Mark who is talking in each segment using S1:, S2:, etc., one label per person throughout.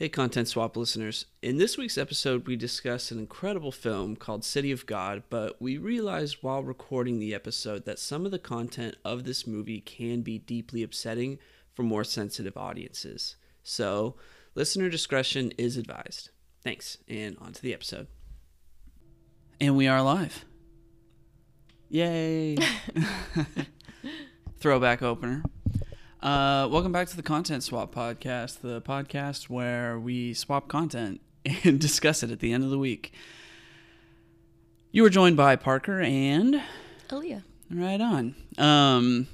S1: Hey, Content Swap listeners. In this week's episode, we discuss an incredible film called City of God, but we realized while recording the episode that some of the content of this movie can be deeply upsetting for more sensitive audiences. So, listener discretion is advised. Thanks, and on to the episode. And we are live. Yay! Throwback opener. Uh, welcome back to the Content Swap Podcast, the podcast where we swap content and discuss it at the end of the week. You were joined by Parker and
S2: Aaliyah.
S1: right on. Um,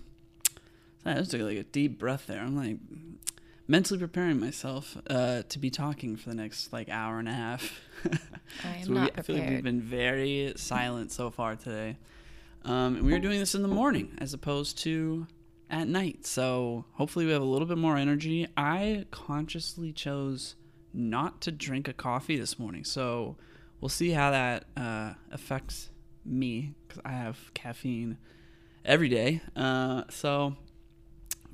S1: just took like a deep breath there. I'm like mentally preparing myself uh, to be talking for the next like hour and a half.
S2: I am
S1: So we,
S2: not
S1: I feel like we've been very silent so far today. Um, and we were doing this in the morning as opposed to at night. So hopefully we have a little bit more energy. I consciously chose not to drink a coffee this morning. So we'll see how that uh, affects me because I have caffeine every day. Uh, so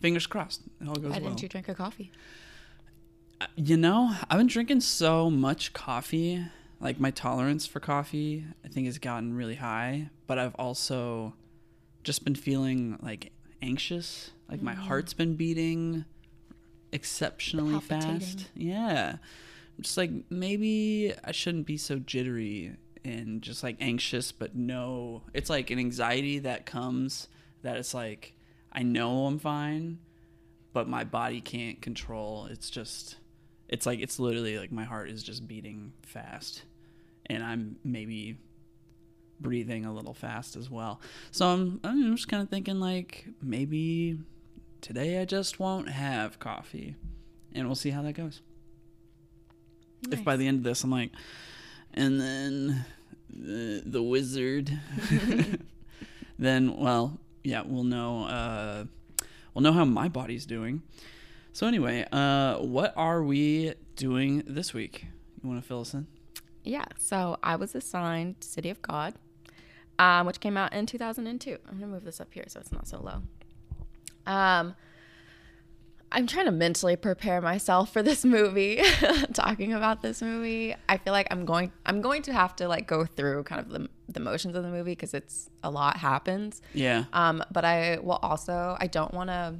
S1: fingers crossed. It all goes
S2: Why
S1: well.
S2: didn't you drink a coffee?
S1: You know, I've been drinking so much coffee. Like my tolerance for coffee, I think has gotten really high. But I've also just been feeling like anxious. Like my mm-hmm. heart's been beating exceptionally fast. Yeah. I'm just like maybe I shouldn't be so jittery and just like anxious, but no, it's like an anxiety that comes that it's like I know I'm fine, but my body can't control. It's just, it's like, it's literally like my heart is just beating fast and I'm maybe breathing a little fast as well. So I'm, I'm just kind of thinking like maybe today I just won't have coffee and we'll see how that goes. If by the end of this I'm like, and then the, the wizard, then well, yeah, we'll know. Uh, we'll know how my body's doing. So anyway, uh, what are we doing this week? You want to fill us in?
S2: Yeah, so I was assigned City of God, um, which came out in 2002. I'm gonna move this up here so it's not so low. Um, I'm trying to mentally prepare myself for this movie. Talking about this movie, I feel like I'm going. I'm going to have to like go through kind of the the motions of the movie because it's a lot happens.
S1: Yeah.
S2: Um, but I will also. I don't want to.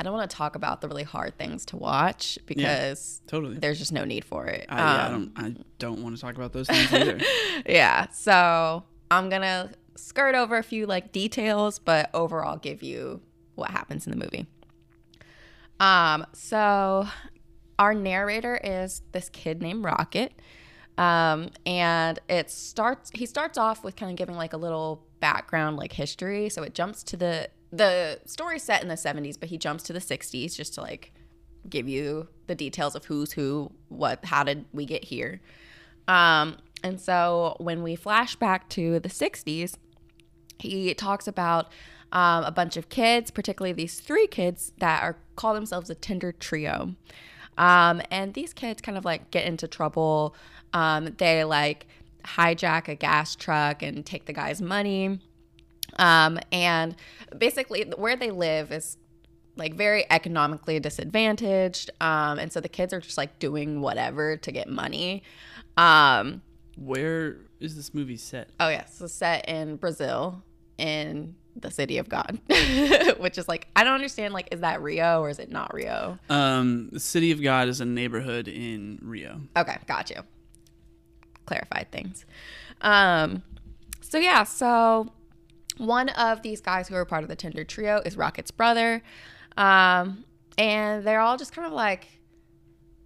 S2: I don't want to talk about the really hard things to watch because
S1: Totally.
S2: there's just no need for it.
S1: I, yeah, I
S2: Um,
S1: don't. I don't want to talk about those things either.
S2: yeah. So I'm gonna skirt over a few like details, but overall give you what happens in the movie. Um, so our narrator is this kid named Rocket. Um, and it starts he starts off with kind of giving like a little background like history. So it jumps to the the story set in the 70s, but he jumps to the 60s just to like give you the details of who's who, what how did we get here. Um, and so when we flash back to the 60s, he talks about um, a bunch of kids, particularly these three kids that are call themselves a Tender Trio. Um, and these kids kind of like get into trouble. Um, they like hijack a gas truck and take the guy's money. Um, and basically, where they live is like very economically disadvantaged. Um, and so the kids are just like doing whatever to get money. Um,
S1: Where is this movie set?
S2: Oh yes, so set in Brazil in the city of God, which is like I don't understand. Like, is that Rio or is it not Rio?
S1: Um, the City of God is a neighborhood in Rio.
S2: Okay, got you. Clarified things. Um, so yeah, so one of these guys who are part of the Tender Trio is Rocket's brother, um, and they're all just kind of like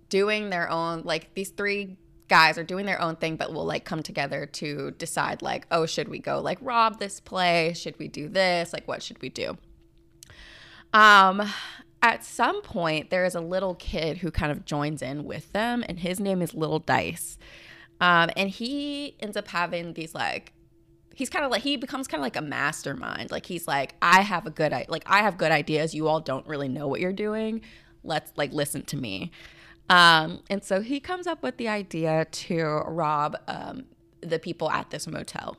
S2: doing their own. Like these three guys are doing their own thing, but will like come together to decide like, oh, should we go like rob this place? Should we do this? Like, what should we do? Um, at some point, there is a little kid who kind of joins in with them, and his name is Little Dice. Um, and he ends up having these like, he's kind of like he becomes kind of like a mastermind. Like he's like, I have a good, like I have good ideas. You all don't really know what you're doing. Let's like listen to me. Um, and so he comes up with the idea to rob um, the people at this motel.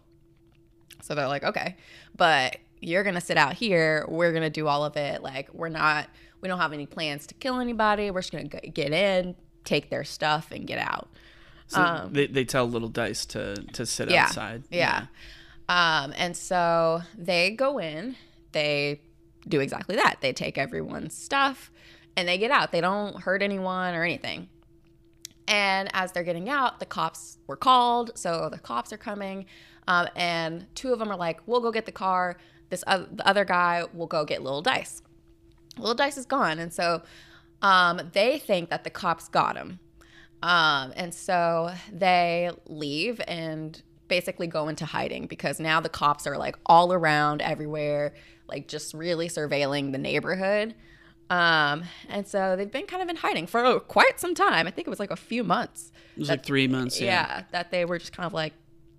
S2: So they're like, okay, but you're gonna sit out here. We're gonna do all of it. Like we're not, we don't have any plans to kill anybody. We're just gonna get in, take their stuff and get out.
S1: So they, they tell little dice to to sit
S2: Um, Yeah.
S1: outside.
S2: Yeah. Um, and so they go in, they do exactly that. They take everyone's stuff and they get out. They don't hurt anyone or anything. And as they're getting out, the cops were called. So the cops are coming. Um, and two of them are like, we'll go get the car. This the other guy will go get Little Dice. Little Dice is gone. And so um, they think that the cops got him. Um, and so they leave and basically go into hiding because now the cops are like all around everywhere, like just really surveilling the neighborhood. Um, and so they've been kind of in hiding for quite some time. I think it was like a few months.
S1: It was like three months.
S2: Yeah,
S1: Yeah.
S2: that they were just kind of like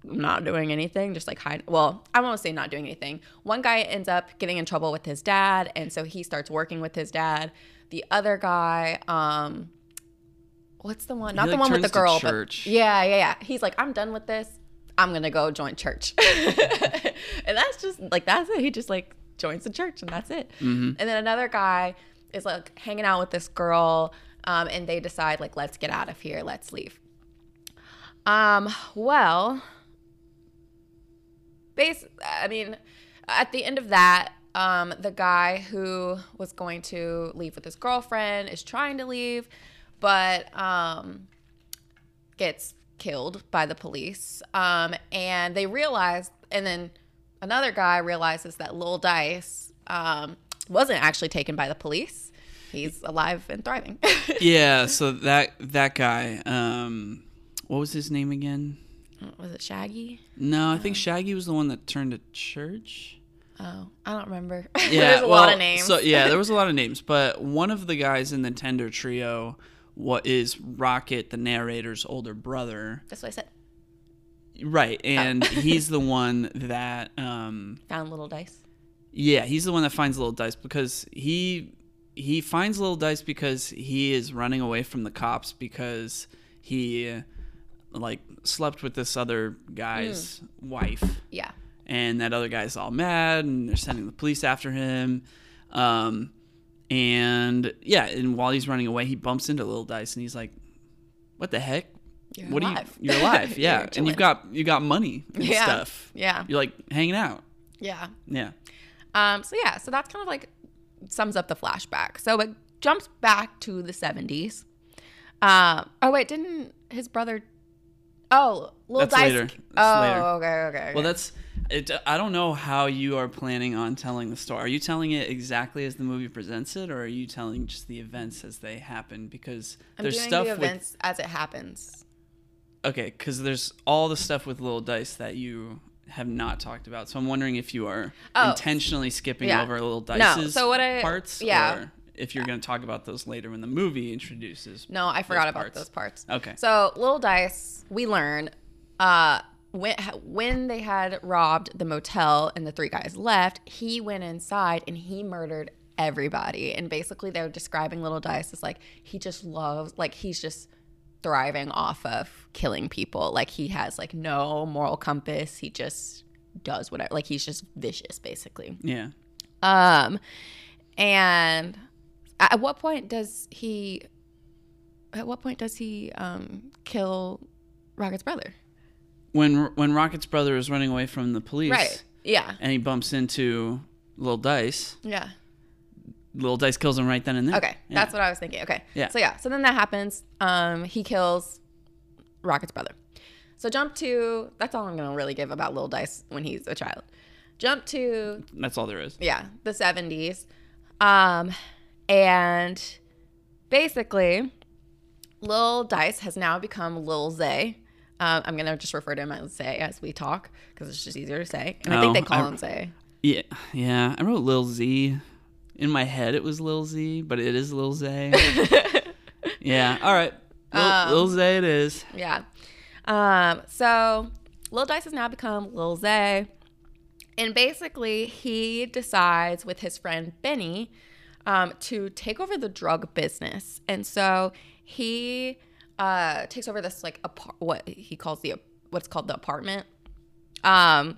S2: not doing anything, just like hiding. Well, I won't say not doing anything. One guy ends up getting in trouble with his dad, and so he starts working with his dad. The other guy, um, what's the one? Not the
S1: like,
S2: one with the girl,
S1: church.
S2: but yeah, yeah, yeah. He's like, I'm done with this. I'm gonna go join church, and that's just like that's it. He just like joins the church, and that's it.
S1: Mm-hmm.
S2: And then another guy is like hanging out with this girl, um, and they decide like, let's get out of here, let's leave. Um, well, base. I mean, at the end of that, um, the guy who was going to leave with his girlfriend is trying to leave, but um, gets killed by the police. Um, and they realize, and then another guy realizes that Lil Dice um, wasn't actually taken by the police. He's alive and thriving.
S1: Yeah. So that that guy, um, what was his name again?
S2: was it Shaggy?
S1: No, I think Shaggy was the one that turned to church.
S2: Oh, I don't remember.
S1: Yeah,
S2: There's a
S1: well,
S2: lot of names.
S1: So yeah, there was a lot of names, but one of the guys in the Tender Trio, what is Rocket, the narrator's older brother,
S2: That's what I said.
S1: right? And he's the one that, um,
S2: Found little dice.
S1: Yeah, he's the one that finds little dice because he he finds little dice because he is running away from the cops because he like slept with this other guy's wife
S2: Yeah.
S1: and that other guy's all mad and they're sending the police after him um and yeah and while he's running away he bumps into little dice and he's like what the heck
S2: You're
S1: what
S2: alive.
S1: are you you're alive yeah
S2: You're
S1: and you've got you got money and
S2: Yeah.
S1: stuff
S2: Yeah.
S1: you're like hanging out
S2: Yeah.
S1: yeah
S2: Um, so yeah, so that's kind of like sums up the flashback. So it jumps back to the seventies. Um, oh wait, didn't his brother? Oh, little
S1: That's
S2: dice.
S1: later. That's
S2: oh,
S1: later.
S2: okay, okay, okay.
S1: well that's it i don't know how you are planning on telling the story are you telling it exactly as the movie presents it or are you telling just the events as they happen because
S2: I'm
S1: there's
S2: doing
S1: stuff
S2: the
S1: with
S2: as it happens.
S1: Okay, because there's all the stuff with little dice that you have not talked about. So I'm wondering if you are
S2: Oh.
S1: intentionally skipping
S2: Yeah.
S1: over little
S2: No,
S1: dice's
S2: so what I-
S1: parts,
S2: yeah.
S1: or if you're going to talk about those later when the movie introduces.
S2: No, I forgot about
S1: parts.
S2: those parts.
S1: Okay.
S2: So little dice, we learn uh, when when they had robbed the motel and the three guys left, he went inside and he murdered everybody. And basically, they're describing little dice as like he just loves, like he's just thriving off of killing people. Like he has like no moral compass. He just does whatever. Like he's just vicious, basically.
S1: Yeah.
S2: Um, and at what point does he? At what point does he um kill Rocket's brother?
S1: When when Rocket's brother is running away from the police,
S2: Right. Yeah.
S1: and he bumps into little dice,
S2: Yeah.
S1: Little dice kills him right then and there.
S2: Okay.
S1: Yeah.
S2: That's what I was thinking. Okay.
S1: Yeah.
S2: So yeah. So then that happens. Um, he kills Rocket's brother. So jump to. That's all I'm gonna really give about Little Dice when he's a child. Jump to
S1: That's all there is.
S2: yeah, the 70s. Um, and basically, Lil Dice has now become Lil Zay. Um, I'm gonna just refer to him as Zay as we talk because it's just easier to say. And I think
S1: Oh,
S2: they call
S1: I-
S2: him Zay.
S1: Yeah, yeah. I wrote Lil Z. In my head, it was Lil Z, but it is Lil Zay. yeah. All right. Lil,
S2: Um,
S1: Lil Zay it is.
S2: Yeah. Um, so Lil Dice has now become Lil Zay. And basically, he decides with his friend Benny um, to take over the drug business. And so he uh, takes over this, like, apart- what he calls the, what's called the apartment. Um,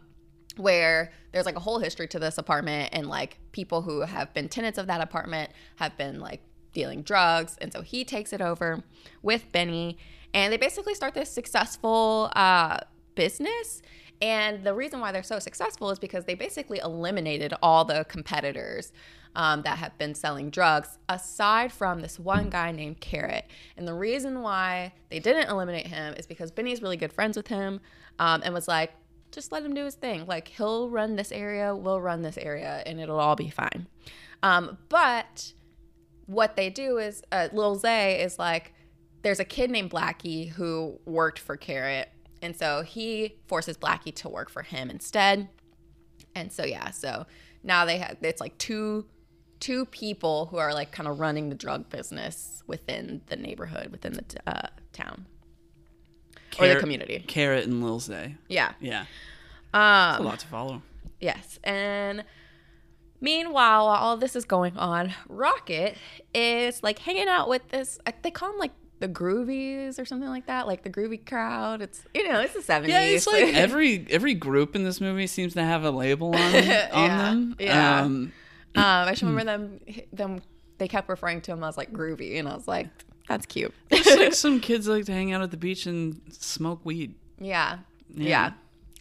S2: where there's like a whole history to this apartment and like people who have been tenants of that apartment have been like dealing drugs. And so he takes it over with Benny. And they basically start this successful uh, business. And the reason why they're so successful is because they basically eliminated all the competitors um, that have been selling drugs, aside from this one guy named Carrot. And the reason why they didn't eliminate him is because Benny's really good friends with him um, and was like, just let him do his thing. Like, he'll run this area, we'll run this area, and it'll all be fine. Um, but what they do is, uh, Lil Zay is like, there's a kid named Blackie who worked for Carrot. And so he forces Blackie to work for him instead. And so, yeah, so now they have, it's like two two people who are like kind of running the drug business within the neighborhood, within the uh, town or the community.
S1: Carrot and Lil Zay.
S2: Yeah.
S1: Yeah.
S2: Um,
S1: a lot to follow.
S2: Yes. And meanwhile, while all this is going on, Rocket is like hanging out with this, they call them like the groovies or something like that, like the groovy crowd. It's you know, it's the seventies.
S1: Yeah, it's like every every group in this movie seems to have a label on on
S2: Yeah,
S1: them.
S2: yeah.
S1: Um,
S2: Um, I just remember them them they kept referring to him as like groovy, and I was like, that's cute.
S1: it's like some kids like to hang out at the beach and smoke weed.
S2: yeah.
S1: Yeah.
S2: yeah,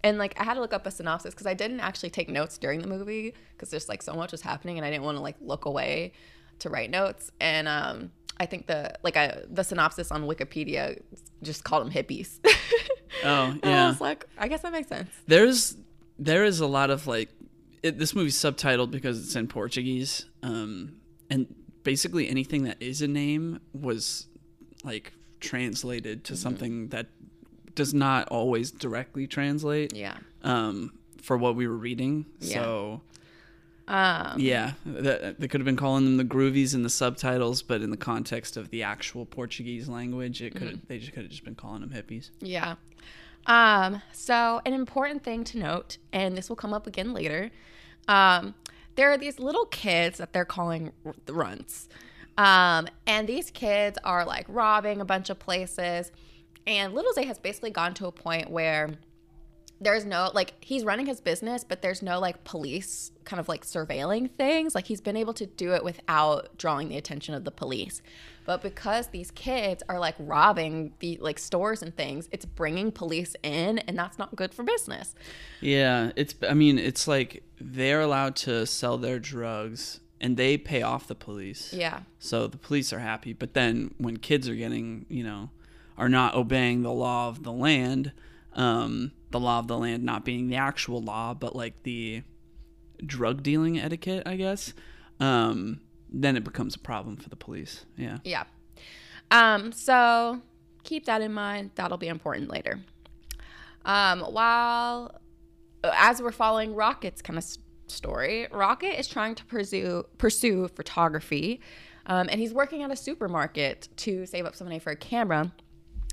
S2: And like I had to look up a synopsis because I didn't actually take notes during the movie because there's like so much was happening, and I didn't want to like look away to write notes. And um, I think the like I, the synopsis on Wikipedia just called them hippies.
S1: Oh
S2: And I
S1: yeah.
S2: was like, I guess that makes sense.
S1: There's there is a lot of like it, this movie's subtitled because it's in Portuguese. Um, and basically anything that is a name was like translated
S2: Mm-hmm.
S1: to something that does not always directly translate.
S2: Yeah.
S1: um, for what we were reading.
S2: Yeah.
S1: So
S2: Um,
S1: yeah, that, they could have been calling them the groovies in the subtitles, but in the context of the actual Portuguese language, it could
S2: Mm-hmm.
S1: they just could have just been calling them hippies.
S2: Yeah. Um, so an important thing to note, and this will come up again later, um, there are these little kids that they're calling the runts. Um, and these kids are like robbing a bunch of places. And Little Zay has basically gone to a point where there's no like he's running his business but there's no like police kind of like surveilling things. Like he's been able to do it without drawing the attention of the police. But because these kids are like robbing the like stores and things it's bringing police in and that's not good for business.
S1: Yeah, it's I mean it's like they're allowed to sell their drugs and they pay off the police.
S2: yeah.
S1: So the police are happy, but then when kids are getting, you know, are not obeying the law of the land, um, the law of the land not being the actual law, but like the drug dealing etiquette, I guess, um, then it becomes a problem for the police. Yeah.
S2: yeah um so keep that in mind that'll be important later um while as we're following rocket's kind of story rocket is trying to pursue pursue photography um, and he's working at a supermarket to save up some money for a camera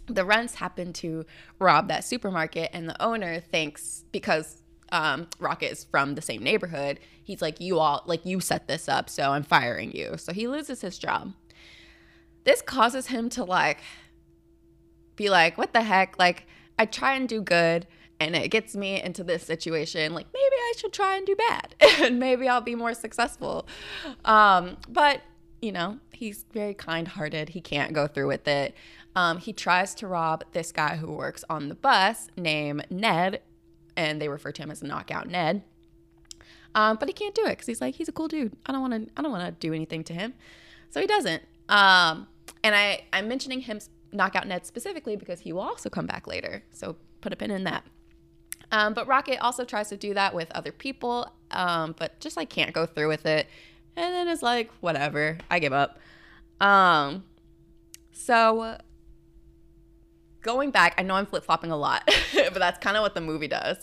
S2: the runts happen to rob that supermarket and the owner thinks because um, rocket is from the same neighborhood he's like you all like you set this up so i'm firing you. So he loses his job. This causes him to like be like what the heck? Like i try and do good and it gets me into this situation. Like maybe i should try and do bad and maybe i'll be more successful. Um, but you know he's very kind-hearted. He can't go through with it um, he tries to rob this guy who works on the bus named ned and they refer to him as knockout ned. Um, but he can't do it because he's like he's a cool dude. I don't want to i don't want to do anything to him. So he doesn't. Um, and i i'm mentioning him knockout ned specifically because he will also come back later. So put a pin in that. Um, but rocket also tries to do that with other people um, but just like can't go through with it. And then is like whatever. I give up. Um, so going back i know i'm flip-flopping a lot but that's kind of what the movie does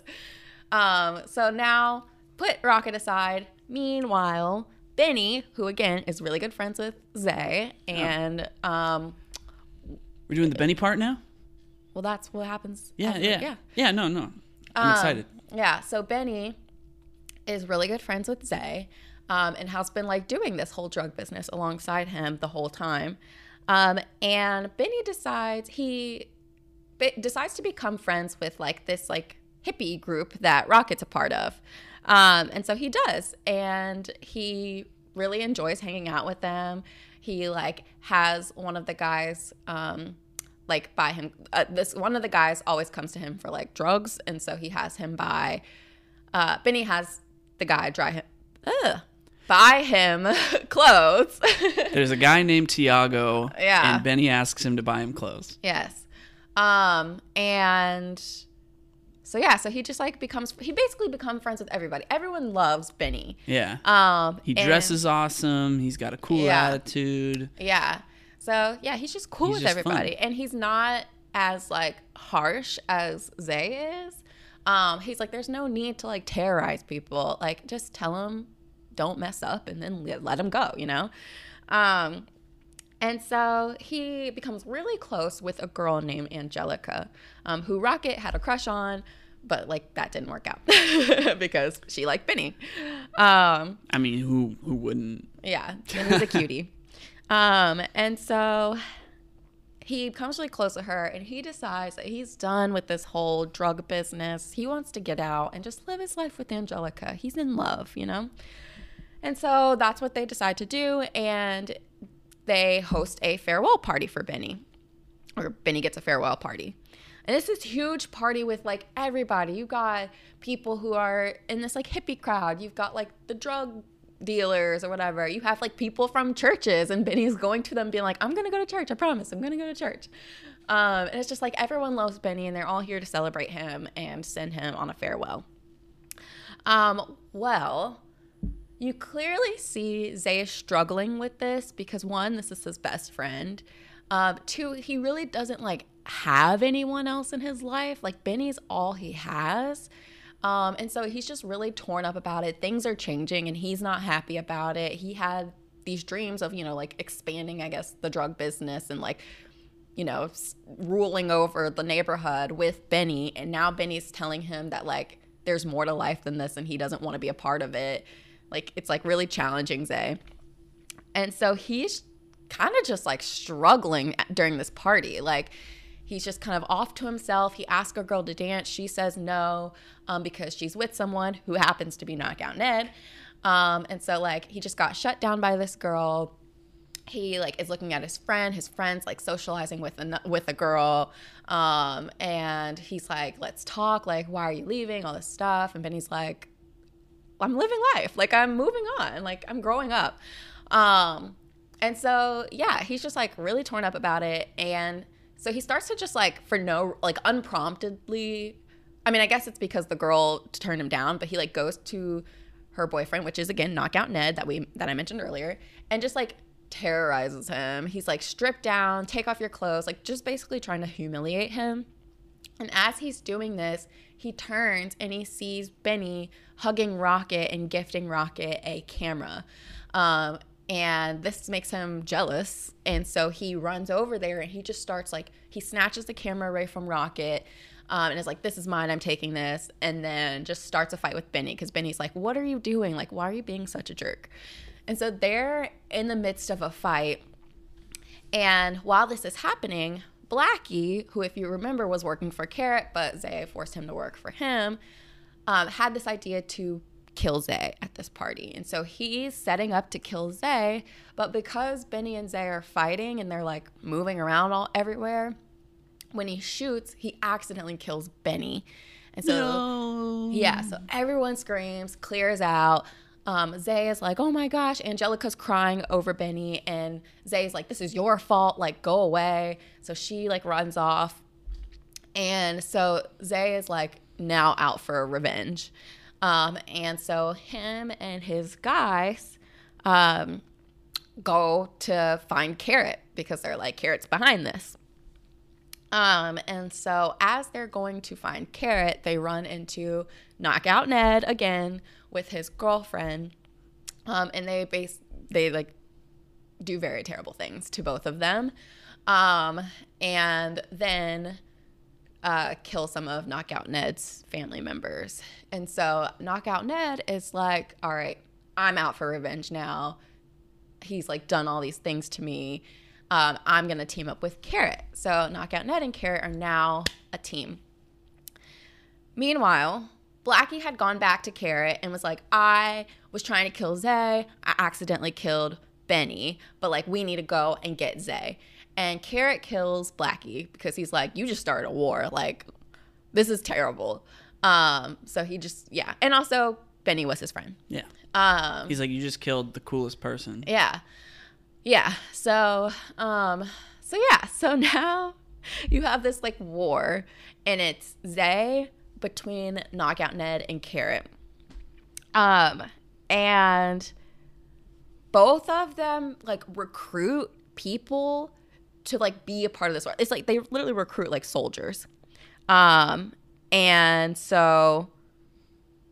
S2: um, so now put rocket aside meanwhile benny who again is really good friends with zay and um,
S1: We're doing the Benny part now?
S2: well that's what happens
S1: Yeah,
S2: as-
S1: yeah.
S2: yeah
S1: Yeah, no, no. I'm
S2: Um,
S1: excited.
S2: Yeah, so Benny is really good friends with Zay um, and has been like doing this whole drug business alongside him the whole time. Um, and Benny decides he decides to become friends with like this like hippie group that Rocket's a part of. Um, and so he does, and he really enjoys hanging out with them. he like has one of the guys um like buy him uh, this one of the guys always comes to him for like drugs and so he has him buy uh benny has the guy dry him ugh, buy him clothes
S1: There's a guy named Tiago.
S2: Yeah.
S1: And Benny asks him to buy him clothes.
S2: yes um and so yeah so he just like becomes he basically becomes friends with everybody everyone loves benny
S1: Yeah.
S2: um
S1: He
S2: and-
S1: dresses awesome. He's got a cool
S2: Yeah.
S1: attitude.
S2: Yeah. So yeah, he's just cool
S1: He's
S2: with
S1: just
S2: everybody, and he's not as like harsh as Zay is. Um, he's like, there's no need to like terrorize people. Like, just tell them don't mess up, and then let, let them go. You know. Um, and so he becomes really close with a girl named Angelica, um, who Rocket had a crush on, but like that didn't work out because she liked Benny. Um,
S1: I mean, who who wouldn't?
S2: yeah, he's a cutie. Um, and so he becomes really close to her and he decides that he's done with this whole drug business. He wants to get out and just live his life with Angelica. He's in love, you know? And so that's what they decide to do. And they host a farewell party for Benny, or Benny gets a farewell party. And it's this huge party with like everybody. You got people who are in this like hippie crowd. You've got like the drug dealers or whatever. You have like people from churches, and Benny's going to them being like, I'm to go to church. I promise. I'm to go to church. Um, and it's just like everyone loves Benny, and they're all here to celebrate him and send him on a farewell. Um, well, you clearly see Zay struggling with this because one, this is his best friend. Um, two, he really doesn't like have anyone else in his life. Like Benny's all he has. Um, and so he's just really torn up about it. Things are changing and he's not happy about it. He had these dreams of, you know, like expanding, I guess, the drug business and like, you know, ruling over the neighborhood with Benny. And now Benny's telling him that like there's more to life than this and he doesn't want to be a part of it. Like it's like really challenging Zay. And so he's kind of just like struggling during this party. Like he's just kind of off to himself. He asks a girl to dance. She says no um, because she's with someone who happens to be Knockout Ned. Um, and so like he just got shut down by this girl. He like is looking at his friend. His friend's like socializing with a with a girl, um, and he's like, "Let's talk. Like, why are you leaving? All this stuff." And Benny's like, I'm living life. Like I'm moving on. Like I'm growing up. Um and so yeah, he's just like really torn up about it and so he starts to just like for no like unpromptedly I mean, I guess it's because the girl turned him down, but he like goes to her boyfriend, which is again knockout Ned that we that I mentioned earlier, and just like terrorizes him. He's like strip down, take off your clothes, like just basically trying to humiliate him. And as he's doing this, he turns and he sees Benny hugging Rocket and gifting Rocket a camera. Um, and this makes him jealous. And so he runs over there and he just starts like, he snatches the camera away from Rocket um, and is like, this is mine, I'm taking this. And then just starts a fight with Benny because Benny's like, what are you doing? Like, why are you being such a jerk? And so they're in the midst of a fight. And while this is happening, Blackie, who, if you remember, was working for Carrot, but Zay forced him to work for him, um, had this idea to kill Zay at this party. And so he's setting up to kill Zay, but because Benny and Zay are fighting and they're like moving around all everywhere, when he shoots, he accidentally kills Benny. And so,
S1: No.
S2: yeah, so everyone screams, clears out. Um, Zay is like, oh my gosh, Angelica's crying over Benny, and Zay's like, this is your fault, like, go away. So she like runs off. And so Zay is like now out for revenge. Um, and so him and his guys um, go to find Carrot because they're like, Carrot's behind this. Um, and so as they're going to find Carrot, they run into Knockout Ned again with his girlfriend. Um, and they base they like do very terrible things to both of them. Um, and then uh, kill some of Knockout Ned's family members. And so Knockout Ned is like, all right, I'm out for revenge now. He's like done all these things to me. Um, I'm going to team up with Carrot. So Knockout Ned and Carrot are now a team. Meanwhile, Blackie had gone back to Carrot and was like, I was trying to kill Zay. I accidentally killed Benny, but like we need to go and get Zay. And Carrot kills Blackie because he's like, you just started a war. Like, this is terrible. Um, so he just yeah, and also Benny was his friend.
S1: Yeah.
S2: Um,
S1: He's like, you just killed the coolest person.
S2: yeah, yeah. So um, so yeah. So now you have this like war, and it's Zay between Knockout Ned and Carrot. Um, and both of them like recruit people to like be a part of this war. It's like they literally recruit like soldiers. Um, and so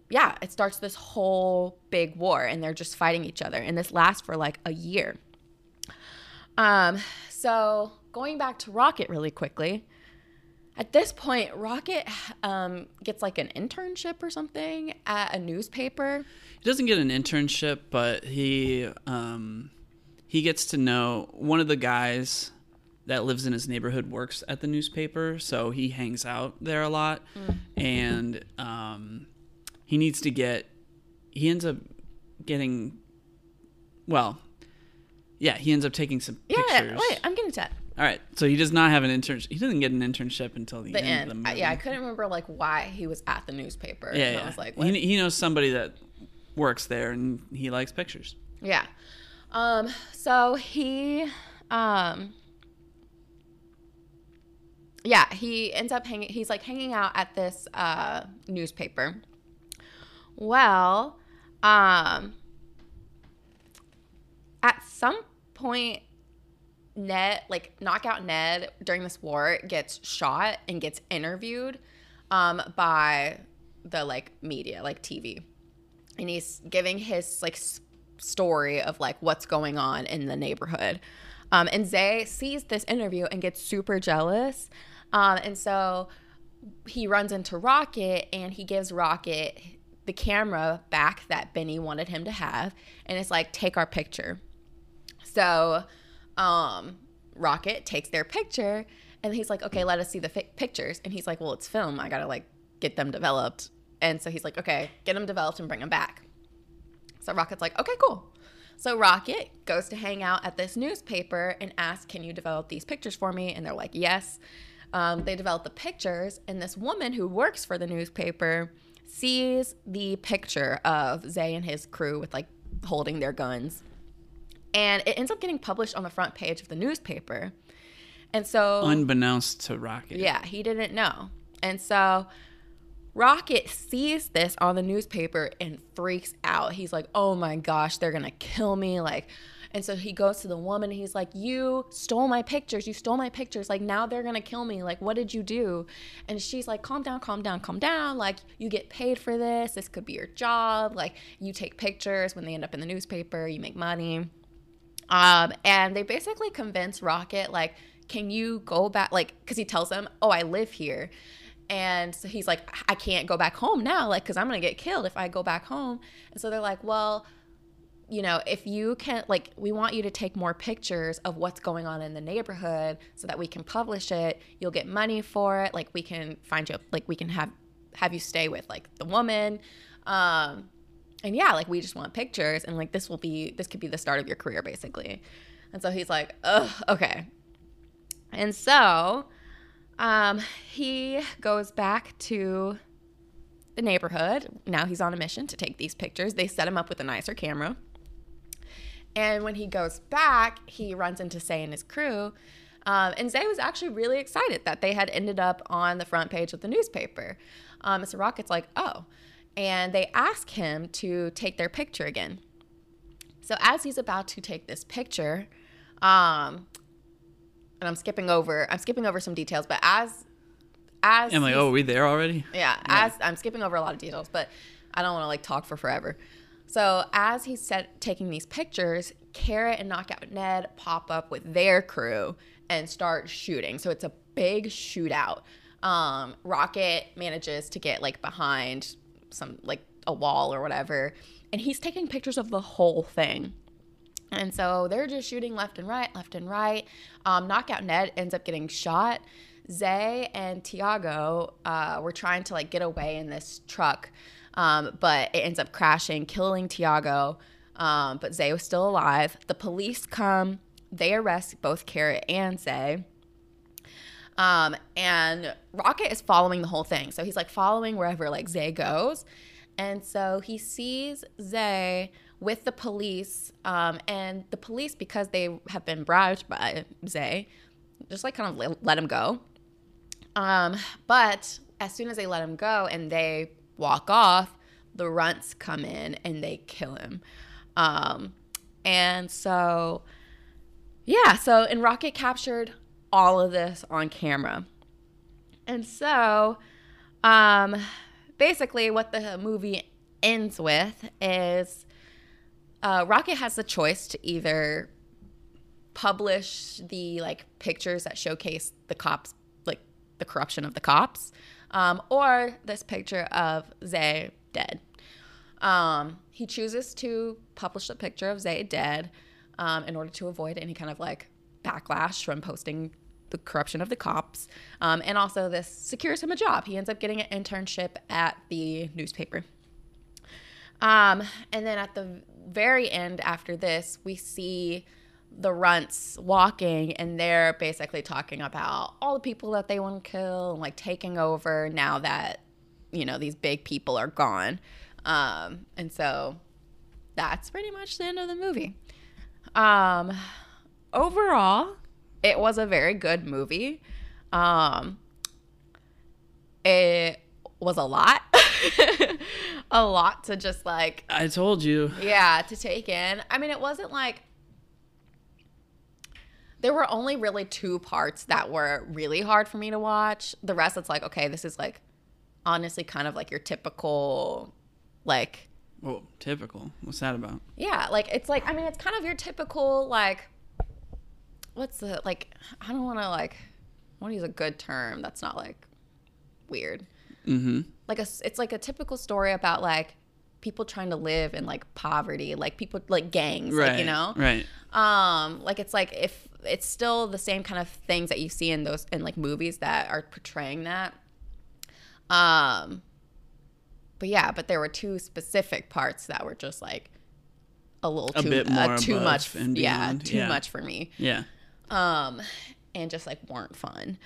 S2: yeah, it starts this whole big war and they're just fighting each other and this lasts for like a year. Um, so going back to Rocket really quickly. At this point, Rocket um, gets like an internship or something at a newspaper.
S1: He doesn't get an internship, but he um, he gets to know one of the guys that lives in his neighborhood works at the newspaper, so he hangs out there a lot, and um, he needs to get. He ends up getting. Well, yeah, he ends up taking some
S2: Yeah,
S1: pictures.
S2: wait, I'm getting to that.
S1: All right, so he does not have an internship. He doesn't get an internship until the,
S2: The
S1: end,
S2: end.
S1: of the
S2: I-
S1: movie.
S2: yeah, I couldn't remember like why he was at the newspaper.
S1: Yeah, yeah.
S2: I was like, what?
S1: he, he knows somebody that works there, and he likes pictures.
S2: Yeah. Um, so he um yeah, he ends up hanging he's like hanging out at this uh newspaper. Well, um at some point Ned like knockout Ned during this war gets shot and gets interviewed um by the like media, like TV and he's giving his like s- story of like what's going on in the neighborhood. Um, and Zay sees this interview and gets super jealous. Um, and so he runs into Rocket and he gives Rocket the camera back that Benny wanted him to have. And it's like, take our picture. So um, Rocket takes their picture and he's like, okay, let us see the fi- pictures. And he's like, well, it's film. I got to like get them developed. And so he's like, okay, get them developed and bring them back. So Rocket's like, okay, cool. So Rocket goes to hang out at this newspaper and asks, can you develop these pictures for me? And they're like, yes. Um, they develop the pictures, and this woman who works for the newspaper sees the picture of Zay and his crew with like holding their guns. And it ends up getting published on the front page of the newspaper. And so
S1: Unbeknownst to Rocket.
S2: yeah, he didn't know. And so Rocket sees this on the newspaper and freaks out. He's like, "Oh my gosh, they're to kill me." Like and so he goes to the woman and he's like, "You stole my pictures. You stole my pictures. Like now they're to kill me. Like what did you do?" And she's like, "Calm down, calm down, calm down. Like you get paid for this. This could be your job. Like you take pictures when they end up in the newspaper, you make money." Um, and they basically convince Rocket, like, can you go back? Like, because he tells them, oh, I live here. And so he's like, I can't go back home now, like, because I'm going to get killed if I go back home. And so they're like, well, you know, if you can, like, we want you to take more pictures of what's going on in the neighborhood so that we can publish it. You'll get money for it. Like, we can find you, like, we can have have you stay with like the woman. Um, and yeah, like we just want pictures, and like this will be this could be the start of your career, basically. And so he's like, ugh, okay. And so, um, he goes back to the neighborhood. Now he's on a mission to take these pictures. They set him up with a nicer camera. And when he goes back, he runs into Zay and his crew. Um, and Zay was actually really excited that they had ended up on the front page of the newspaper. Um, so Rocket's like, oh. And they ask him to take their picture again. So as he's about to take this picture, um, and I'm skipping over, I'm skipping over some details, but as as
S1: I'm like, oh, are we there already?
S2: yeah, as I'm skipping over a lot of details, but I don't want to like talk for forever. So as he's set, taking these pictures, Carrot and Knockout Ned pop up with their crew and start shooting. So it's a big shootout. Um, Rocket manages to get like behind some like a wall or whatever, and he's taking pictures of the whole thing. And so they're just shooting left and right, left and right. Um, Knockout Ned ends up getting shot. Zay and Tiago uh, were trying to like get away in this truck, um, but it ends up crashing, killing Tiago. Um, but Zay was still alive. The police come, they arrest both Carrot and Zay. Um, and Rocket is following the whole thing. So he's like following wherever like Zay goes. And so he sees Zay with the police. Um, and the police, because they have been bribed by Zay, just like kind of let, him go. Um, but as soon as they let him go and they walk off, the runts come in and they kill him. Um, and so, yeah, so and Rocket captured all of this on camera. And so, um, basically, what the movie ends with is uh, Rocket has the choice to either publish the like pictures that showcase the cops, like the corruption of the cops, um, or this picture of Zay dead. Um, he chooses to publish the picture of Zay dead um, in order to avoid any kind of like backlash from posting the corruption of the cops. Um, and also, this secures him a job. He ends up getting an internship at the newspaper. Um, and then at the very end, after this, we see the runts walking and they're basically talking about all the people that they want to kill and like taking over now that you know these big people are gone um and so that's pretty much the end of the movie um overall it was a very good movie um it was a lot a lot to just like
S1: I told you.
S2: yeah to take in i mean it wasn't like there were only really two parts that were really hard for me to watch the rest it's like okay this is like honestly kind of like your typical like
S1: Whoa, typical. What's that about?
S2: yeah like it's like i mean it's kind of your typical like what's the like i don't want to like i want to use a good term that's not like weird
S1: Mm-hmm.
S2: like a, it's like a typical story about like people trying to live in like poverty like people like gangs
S1: Right.
S2: like you know
S1: Right.
S2: um like it's like if it's still the same kind of things that you see in those in like movies that are portraying that um but yeah but there were two specific parts that were just like a little
S1: A
S2: too uh, too much yeah too
S1: yeah.
S2: much for me
S1: Yeah.
S2: Um, and just like weren't fun.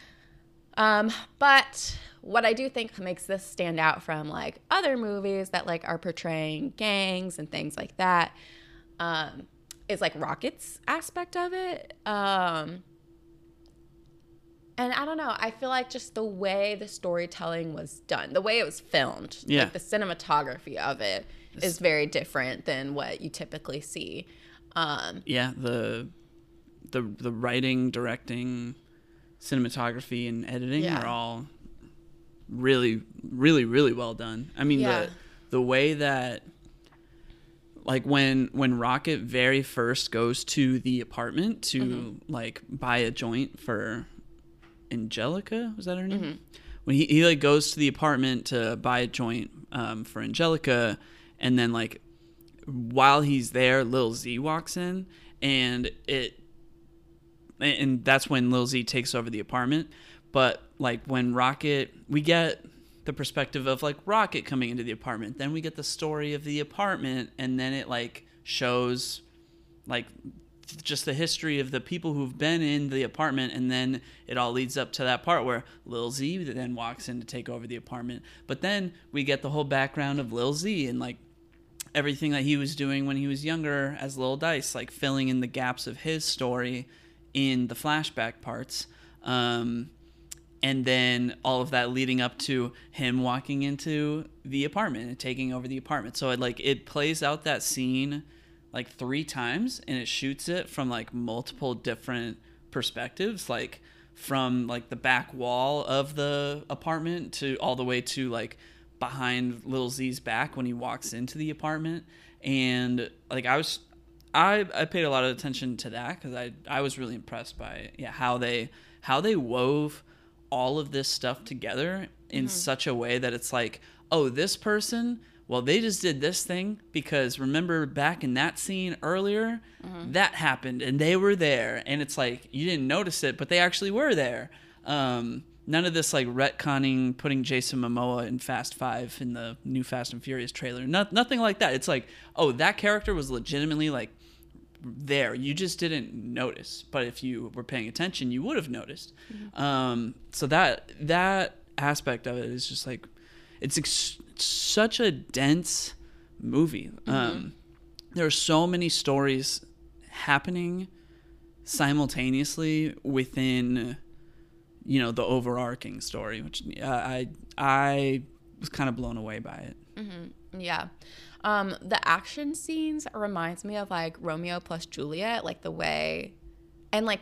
S2: Um, but what I do think makes this stand out from like other movies that like are portraying gangs and things like that um, is like Rocket's aspect of it. Um, and I don't know. I feel like just the way the storytelling was done, the way it was filmed,
S1: Yeah.
S2: like the cinematography of it is very different than what you typically see. Um,
S1: Yeah. The the the writing, directing, cinematography, and editing
S2: Yeah.
S1: are all really, really, really well done. I mean
S2: Yeah.
S1: the the way that like when when Rocket very first goes to the apartment to
S2: Mm-hmm.
S1: like buy a joint for Angelica, was that her name?
S2: Mm-hmm.
S1: When he, he like goes to the apartment to buy a joint um, for Angelica, and then like while he's there, Lil Z walks in, and it and that's when Lil Z takes over the apartment. But like when Rocket, we get the perspective of like Rocket coming into the apartment. Then we get the story of the apartment, and then it like shows like just the history of the people who've been in the apartment, and then it all leads up to that part where Lil Z then walks in to take over the apartment. But then we get the whole background of Lil Z and like everything that he was doing when he was younger as Lil Dice, like filling in the gaps of his story in the flashback parts. Um, and then all of that leading up to him walking into the apartment and taking over the apartment. So it like it plays out that scene like three times and it shoots it from like multiple different perspectives, like from like the back wall of the apartment to all the way to like behind Lil Z's back when he walks into the apartment. And like I was I, I paid a lot of attention to that because I, I was really impressed by yeah how they how they wove all of this stuff together in such a way that it's like oh this person well they just did this thing because remember back in that scene earlier that happened and they were there and it's like you didn't notice it but they actually were there um, none of this like retconning putting Jason Momoa in Fast Five in the new Fast and Furious trailer. No, nothing like that. It's like, oh, that character was legitimately like there. You just didn't notice, but if you were paying attention, you would have noticed. Um, so that that aspect of it is just like, it's ex- such a dense movie. Um, there are so many stories happening simultaneously within you know the overarching story which uh, i i was kind of blown away by it
S2: Yeah. Um, the action scenes reminds me of like Romeo plus Juliet, like the way and like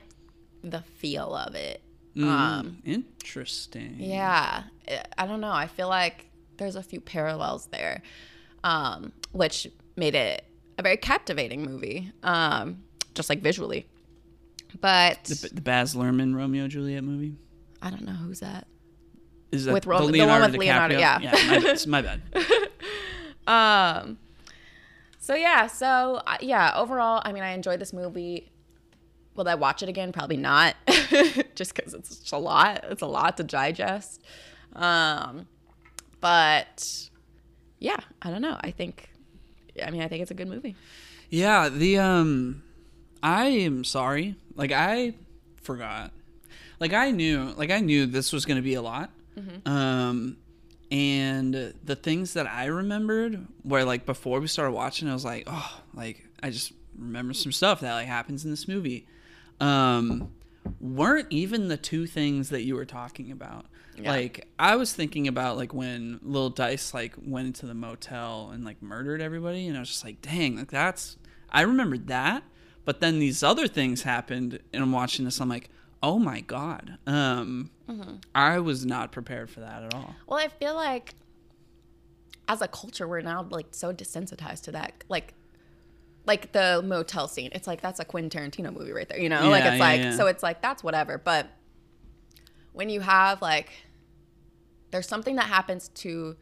S2: the feel of it. Um,
S1: Mm, interesting
S2: yeah. I- don't know. I feel like there's a few parallels there. Um, which made it a very captivating movie. Um, just like visually. But
S1: the, the baz luhrmann romeo juliet movie
S2: I don't know who's that.
S1: is that
S2: With Ro-
S1: the
S2: the one
S1: leonardo
S2: with Leonardo,
S1: DiCaprio?
S2: yeah.
S1: yeah my, it's my bad
S2: Um. So yeah, so uh, yeah, overall, I mean, I enjoyed this movie. Will I watch it again? Probably not, just because it's a lot. It's a lot to digest. Um, but yeah, I don't know. I think, I mean, I think it's a good movie.
S1: Yeah, the um I am sorry. Like I forgot. Like I knew like I knew this was going to be a lot. Um and the things that I remembered where like before we started watching I was like, "Oh, like I just remember some stuff that like happens in this movie." Um weren't even the two things that you were talking about.
S2: Yeah.
S1: Like I was thinking about like when Lil Dice like went into the motel and like murdered everybody, and I was just like, dang, like that's I remembered that. But then these other things happened, and I'm watching this. I'm like, oh my god, um, I was not prepared for that at all.
S2: Well, I feel like as a culture, we're now like so desensitized to that. Like, like the motel scene. It's like that's a Quentin Tarantino movie right there. You know, like it's
S1: yeah,
S2: like
S1: yeah.
S2: so it's like that's whatever. But when you have like, there's something that happens to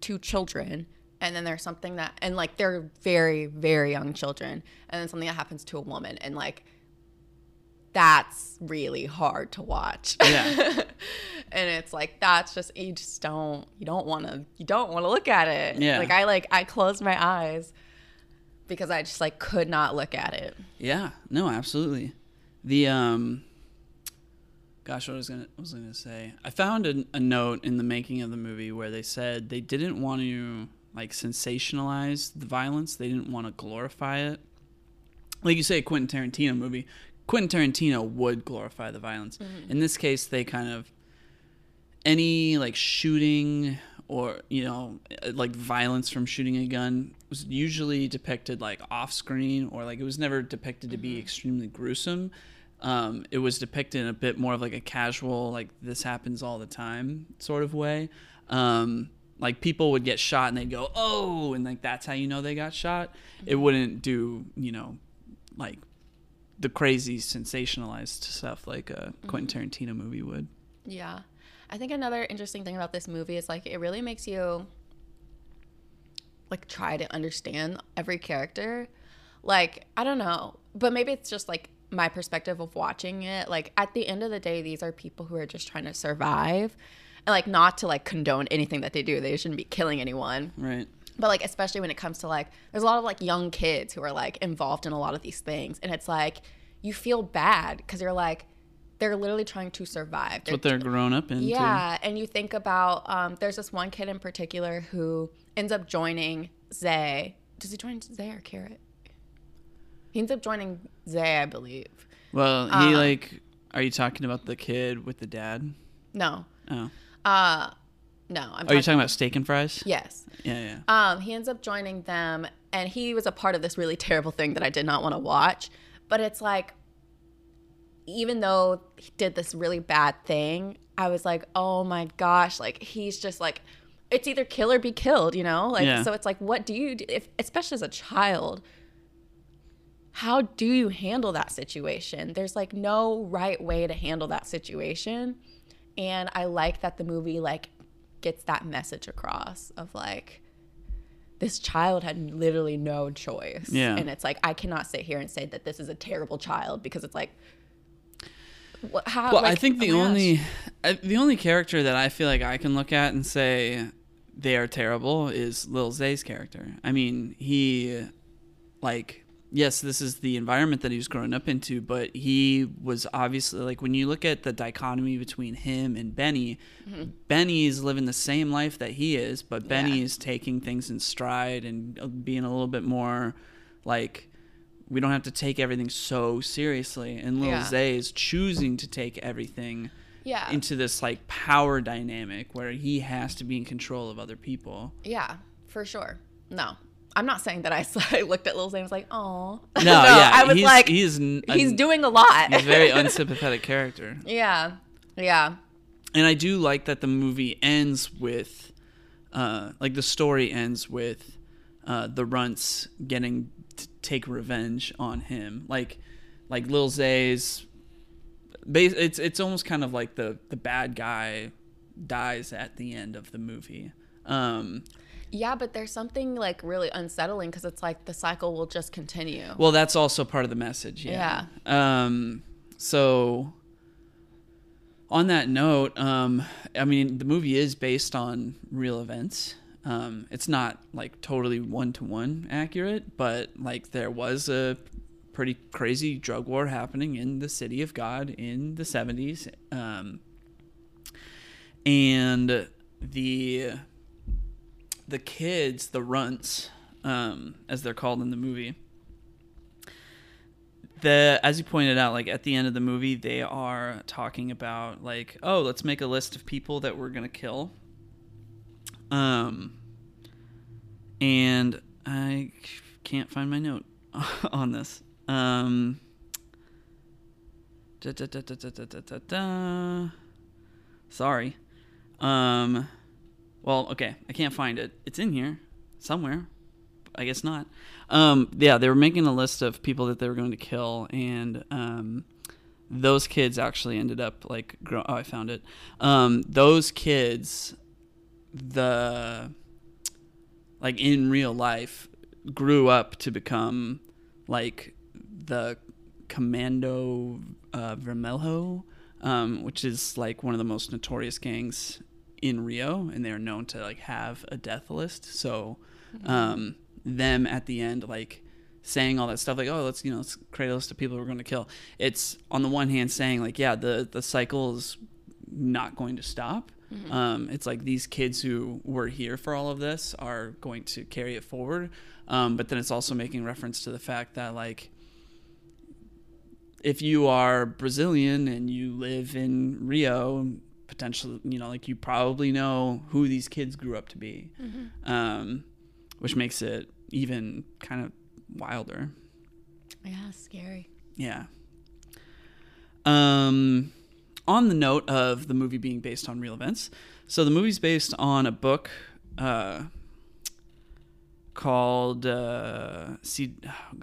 S2: two children. And then there's something that, and like they're very, very young children. And then something that happens to a woman. And like, that's really hard to watch.
S1: Yeah.
S2: and it's like that's just you just don't you don't want to you don't want to look at it.
S1: Yeah.
S2: Like I like I closed my eyes because I just like could not look at it.
S1: Yeah, no, absolutely. The um, gosh, what was gonna what was I gonna say? I found a, a note in the making of the movie where they said they didn't want to like sensationalize the violence. They didn't want to glorify it. Like you say, a Quentin Tarantino movie. Quentin Tarantino would glorify the violence. In this case, they kind of any like shooting or you know like violence from shooting a gun was usually depicted like off screen or like it was never depicted to be extremely gruesome. Um, it was depicted in a bit more of like a casual like this happens all the time sort of way. Um, like people would get shot and they'd go oh and like that's how you know they got shot. It wouldn't do you know like the crazy sensationalized stuff like a mm-hmm. quentin tarantino movie would
S2: Yeah. I think another interesting thing about this movie is like it really makes you like try to understand every character. Like, I don't know, but maybe it's just like my perspective of watching it. Like at the end of the day, these are people who are just trying to survive. And like not to like condone anything that they do. They shouldn't be killing anyone.
S1: right
S2: But like especially when it comes to like there's a lot of like young kids who are like involved in a lot of these things and it's like you feel bad because you're like they're literally trying to survive.
S1: That's what they're grown up into.
S2: Yeah, and you think about um, there's this one kid in particular who ends up joining Zay. Does he join Zay or Carrot? He ends up joining Zay, I believe.
S1: Well, he
S2: Uh,
S1: like. Are you talking about the kid with the dad?
S2: No,
S1: Oh.
S2: uh, no. I'm
S1: Are you talking about steak and fries?
S2: Yes.
S1: Yeah, yeah.
S2: Um, he ends up joining them, and he was a part of this really terrible thing that I did not want to watch. But it's like, even though he did this really bad thing, I was like, oh my gosh, like he's just like, it's either kill or be killed, you know? Like,
S1: Yeah.
S2: so it's like, what do you do, if, especially as a child? How do you handle that situation? There's like no right way to handle that situation. And I like that the movie like gets that message across of like this child had literally no choice.
S1: Yeah.
S2: And it's like I cannot sit here and say that this is a terrible child because it's like what, how
S1: Well, I think the
S2: oh
S1: only. I, the only character that I feel like I can look at and say they are terrible is Lil Zay's character. I mean, he like yes, this is the environment that he was growing up into, but he was obviously like when you look at the dichotomy between him and Benny, mm-hmm. Benny is living the same life that he is, but Benny yeah. is taking things in stride and uh, being a little bit more like we don't have to take everything so seriously. And Lil yeah. Zay is choosing to take everything
S2: yeah.
S1: into this like power dynamic where he has to be in control of other people.
S2: Yeah, for sure. No, I'm not saying that I, I looked at Lil Zay and was like, oh.
S1: No, no, yeah.
S2: I was
S1: he's,
S2: like,
S1: he's,
S2: he's doing a lot.
S1: he's a very unsympathetic character.
S2: Yeah, yeah.
S1: And I do like that the movie ends with, uh, like the story ends with uh, the Runts getting to take revenge on him. Like, like Lil Zay's, it's it's almost kind of like the the bad guy dies at the end of the movie. Um,
S2: yeah, but there's something like really unsettling because it's like the cycle will just continue.
S1: Well, that's also part of the message. Yeah. yeah. Um, so, on that note, um, I mean, the movie is based on real events. Um, it's not like totally one to one accurate, but like there was a pretty crazy drug war happening in the city of God in the 70s. Um, and the the kids, the runts, um, as they're called in the movie, the as you pointed out, like at the end of the movie, they are talking about like, oh, let's make a list of people that we're gonna kill. Um, and I can't find my note on this. Um. Da, da, da, Sorry. Um. Well, okay, I can't find it. It's in here somewhere. I guess not. Um, yeah, they were making a list of people that they were going to kill, and um, those kids actually ended up like. Oh, I found it. Um, those kids, the like in real life, grew up to become like the Comando uh, Vermelho, um, which is like one of the most notorious gangs in Rio, and they're known to like have a death list. So, mm-hmm. um, them at the end, like saying all that stuff, like, "Oh, let's you know, let's create a list of people we're going to kill." It's on the one hand saying like, "Yeah, the the cycle is not going to stop." Mm-hmm. Um, it's like these kids who were here for all of this are going to carry it forward. Um, but then it's also making reference to the fact that like if you are Brazilian and you live in Rio, potentially, you know, like you probably know who these kids grew up to be, mm-hmm. um, which makes it even kind of wilder.
S2: Yeah, scary.
S1: Yeah. Um, on the note of the movie being based on real events, so the movie's based on a book uh, called uh, See.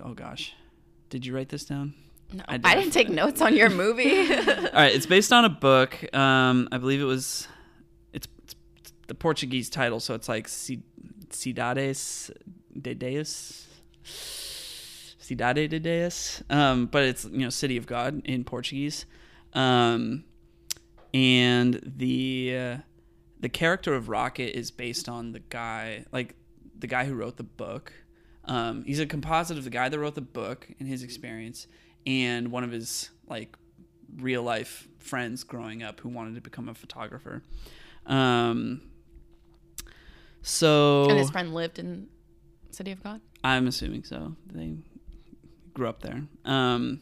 S1: Oh gosh, did you write this down?
S2: No, I, I didn't take notes on your movie.
S1: All right, it's based on a book. Um, I believe it was. It's, it's, the Portuguese title, so it's like Cidades de Deus. Cidade de Deus. Um, but it's you know City of God in Portuguese. Um, and the uh, the character of Rocket is based on the guy like the guy who wrote the book. Um, he's a composite of the guy that wrote the book and his experience, and one of his like real life friends growing up who wanted to become a photographer. Um, so
S2: and his friend lived in City of God.
S1: I'm assuming so. They grew up there. Um,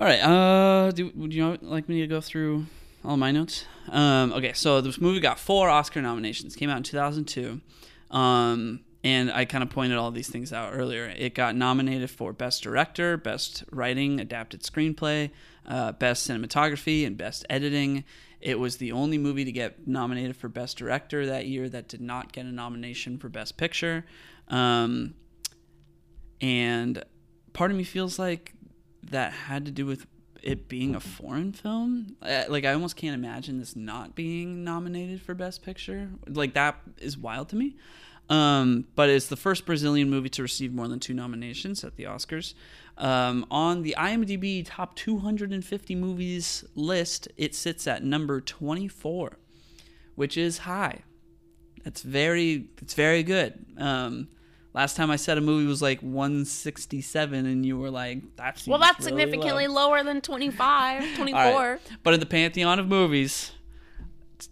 S1: all right. Uh, do would you like me to go through all my notes? Um, okay. So this movie got four Oscar nominations. Came out in 2002. Um, and I kind of pointed all these things out earlier. It got nominated for Best Director, Best Writing, Adapted Screenplay, uh, Best Cinematography, and Best Editing. It was the only movie to get nominated for Best Director that year that did not get a nomination for Best Picture. Um, and part of me feels like that had to do with it being a foreign film. Like, I almost can't imagine this not being nominated for Best Picture. Like, that is wild to me. Um, but it's the first Brazilian movie to receive more than two nominations at the Oscars. Um, on the IMDb top 250 movies list, it sits at number 24, which is high. That's very, it's very good. Um, last time I said a movie was like 167, and you were like, "That's
S2: well, that's significantly lower than 25, 24.
S1: But in the pantheon of movies,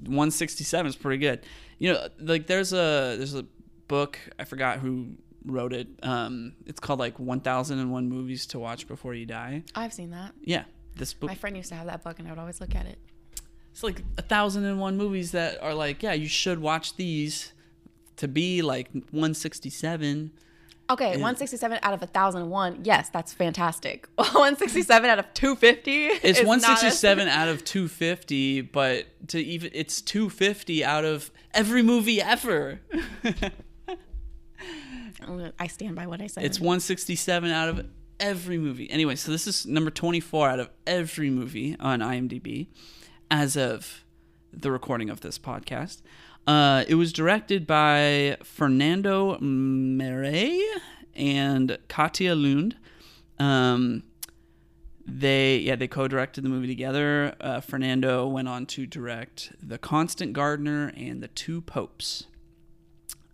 S1: 167 is pretty good. You know, like there's a there's a book I forgot who wrote it. Um, it's called like 1001 movies to watch before you die.
S2: I've seen that.
S1: Yeah, this book.
S2: My friend used to have that book, and I would always look at it.
S1: It's like a thousand and one movies that are like, yeah, you should watch these. To be like 167.
S2: Okay, 167 out of 1001. Yes, that's fantastic. 167 out of 250.
S1: It's
S2: is not a-
S1: 167 out of 250, but to even it's 250 out of every movie ever.
S2: I stand by what I said.
S1: It's 167 out of every movie. Anyway, so this is number 24 out of every movie on IMDb as of the recording of this podcast. Uh, it was directed by Fernando Meirelles and Katia Lund. Um, they yeah they co-directed the movie together. Uh, Fernando went on to direct The Constant Gardener and The Two Popes.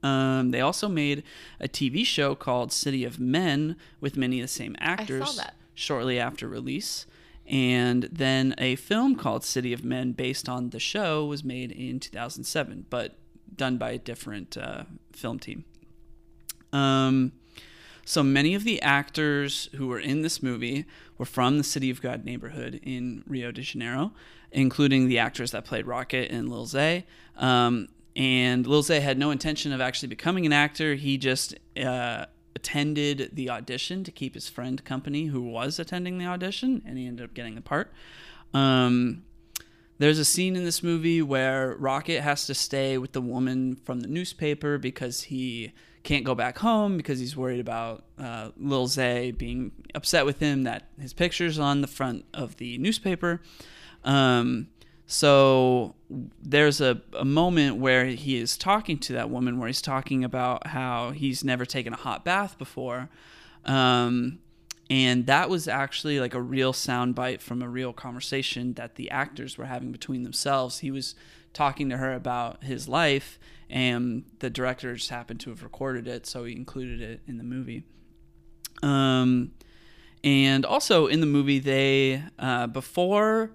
S1: Um, they also made a TV show called City of Men with many of the same actors
S2: that.
S1: shortly after release. And then a film called City of Men, based on the show, was made in 2007, but done by a different uh, film team. Um, so many of the actors who were in this movie were from the City of God neighborhood in Rio de Janeiro, including the actors that played Rocket and Lil Zay. Um, and Lil Zay had no intention of actually becoming an actor. He just uh, attended the audition to keep his friend company, who was attending the audition, and he ended up getting the part. Um, there's a scene in this movie where Rocket has to stay with the woman from the newspaper because he can't go back home because he's worried about uh, Lil Zay being upset with him that his picture's on the front of the newspaper. Um, so there's a, a moment where he is talking to that woman where he's talking about how he's never taken a hot bath before. Um, and that was actually like a real soundbite from a real conversation that the actors were having between themselves. He was talking to her about his life, and the director just happened to have recorded it, so he included it in the movie. Um, and also in the movie, they uh, before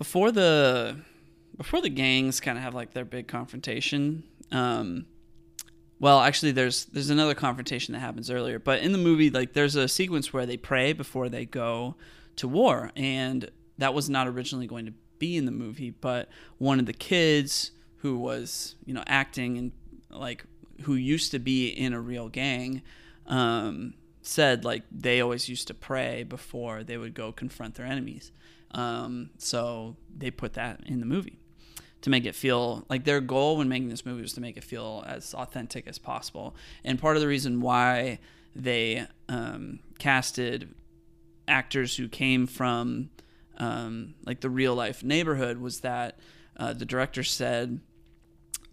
S1: before the before the gangs kind of have like their big confrontation. Um, well, actually, there's there's another confrontation that happens earlier, but in the movie, like there's a sequence where they pray before they go to war, and that was not originally going to be in the movie, but one of the kids who was you know acting and like who used to be in a real gang um, said like they always used to pray before they would go confront their enemies. Um, so they put that in the movie to make it feel like their goal when making this movie was to make it feel as authentic as possible. And part of the reason why they um, casted actors who came from um, like the real life neighborhood was that uh, the director said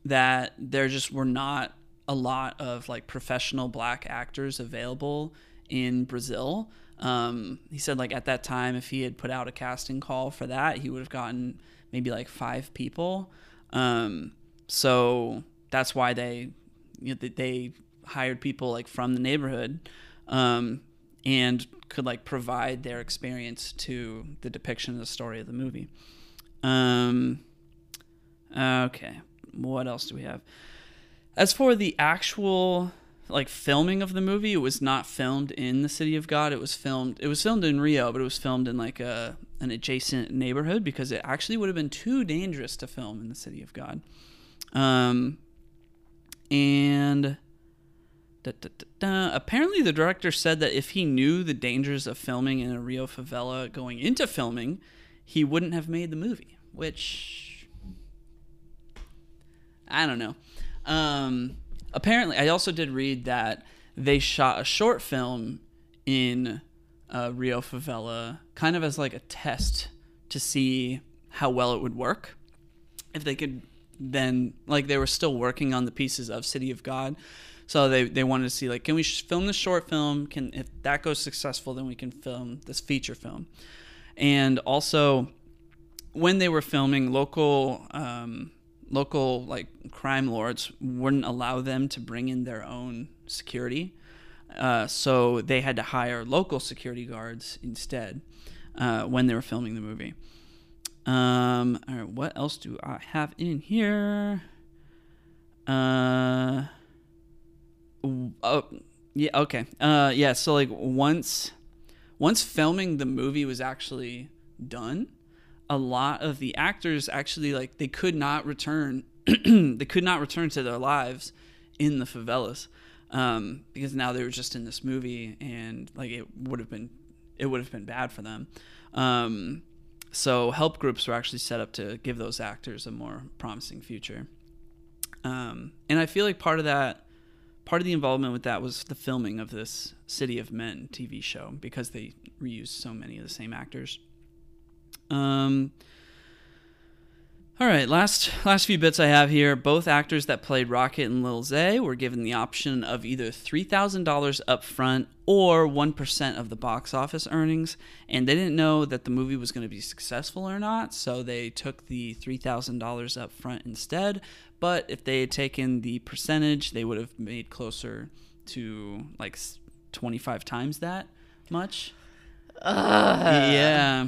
S1: that there just were not a lot of like professional black actors available in Brazil. Um, he said like at that time, if he had put out a casting call for that, he would have gotten maybe like five people. Um, so that's why they you know, they hired people like from the neighborhood um, and could like provide their experience to the depiction of the story of the movie. Um, okay, what else do we have? As for the actual like filming of the movie, it was not filmed in the city of God. It was filmed. It was filmed in Rio, but it was filmed in like a an adjacent neighborhood because it actually would have been too dangerous to film in the city of God. Um, and da, da, da, apparently, the director said that if he knew the dangers of filming in a Rio favela going into filming, he wouldn't have made the movie. Which I don't know. Um, apparently, I also did read that they shot a short film in uh, Rio favela, kind of as like a test to see how well it would work. If they could then like they were still working on the pieces of City of God. So they, they wanted to see like can we sh- film this short film? Can if that goes successful, then we can film this feature film. And also, when they were filming, local um, local like crime lords wouldn't allow them to bring in their own security. Uh, so they had to hire local security guards instead uh, when they were filming the movie. Um, all right, what else do I have in here? Uh, oh, yeah, okay. Uh, yeah. So like once, once filming the movie was actually done, a lot of the actors actually like they could not return. they could not return to their lives in the favelas um, because now they were just in this movie and like it would have been it would have been bad for them. Um, so help groups were actually set up to give those actors a more promising future. Um, and I feel like part of that, part of the involvement with that was the filming of this City of Men TV show because they reused so many of the same actors. Um, all right, last last few bits I have here. Both actors that played Rocket and Lil Zay were given the option of either three thousand dollars up front or one percent of the box office earnings, and they didn't know that the movie was going to be successful or not, so they took the three thousand dollars up front instead. But if they had taken the percentage, they would have made closer to like twenty five times that much.
S2: Ugh.
S1: Yeah.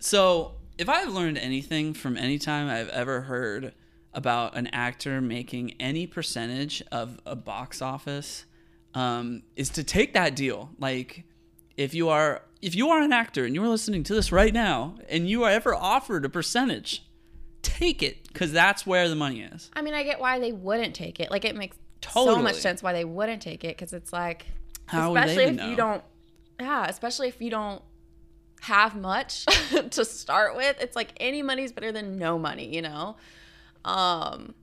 S1: So if I've learned anything from any time I've ever heard about an actor making any percentage of a box office, um, is to take that deal. Like, if you are if you are an actor and you are listening to this right now, and you are ever offered a percentage, take it because that's where the money is.
S2: I mean, I get why they wouldn't take it. Like, it makes so much sense why they wouldn't take it because it's like,
S1: How
S2: especially if
S1: even
S2: you don't, yeah, especially if you don't have much to start with. It's like any money's better than no money, you know. Um,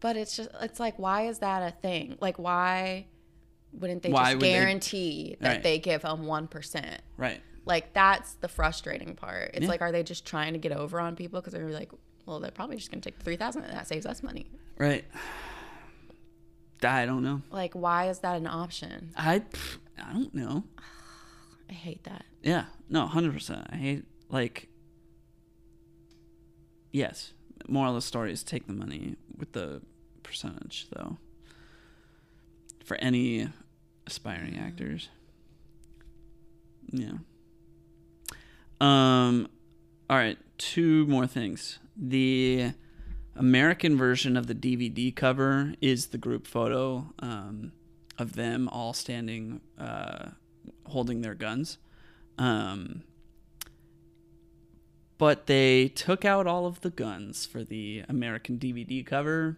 S2: but it's just, it's like, why is that a thing? Like, why wouldn't they
S1: Why
S2: just
S1: would they-
S2: guarantee that
S1: Right.
S2: they give them one percent?
S1: Right.
S2: Like that's the frustrating part. It's
S1: Yeah.
S2: like, are they just trying to get over on people because they're like, well, they're probably just gonna take three thousand, and that saves us money.
S1: Right. I don't know.
S2: Like, why is that an option?
S1: I I don't know.
S2: I hate that.
S1: Yeah, no, hundred percent. I hate like. Yes, moral of the story is take the money with the percentage, though. For any aspiring actors. Yeah. Um. All right, two more things. The American version of the DVD cover is the group photo um, of them all standing, uh, holding their guns. Um, but they took out all of the guns for the American DVD cover.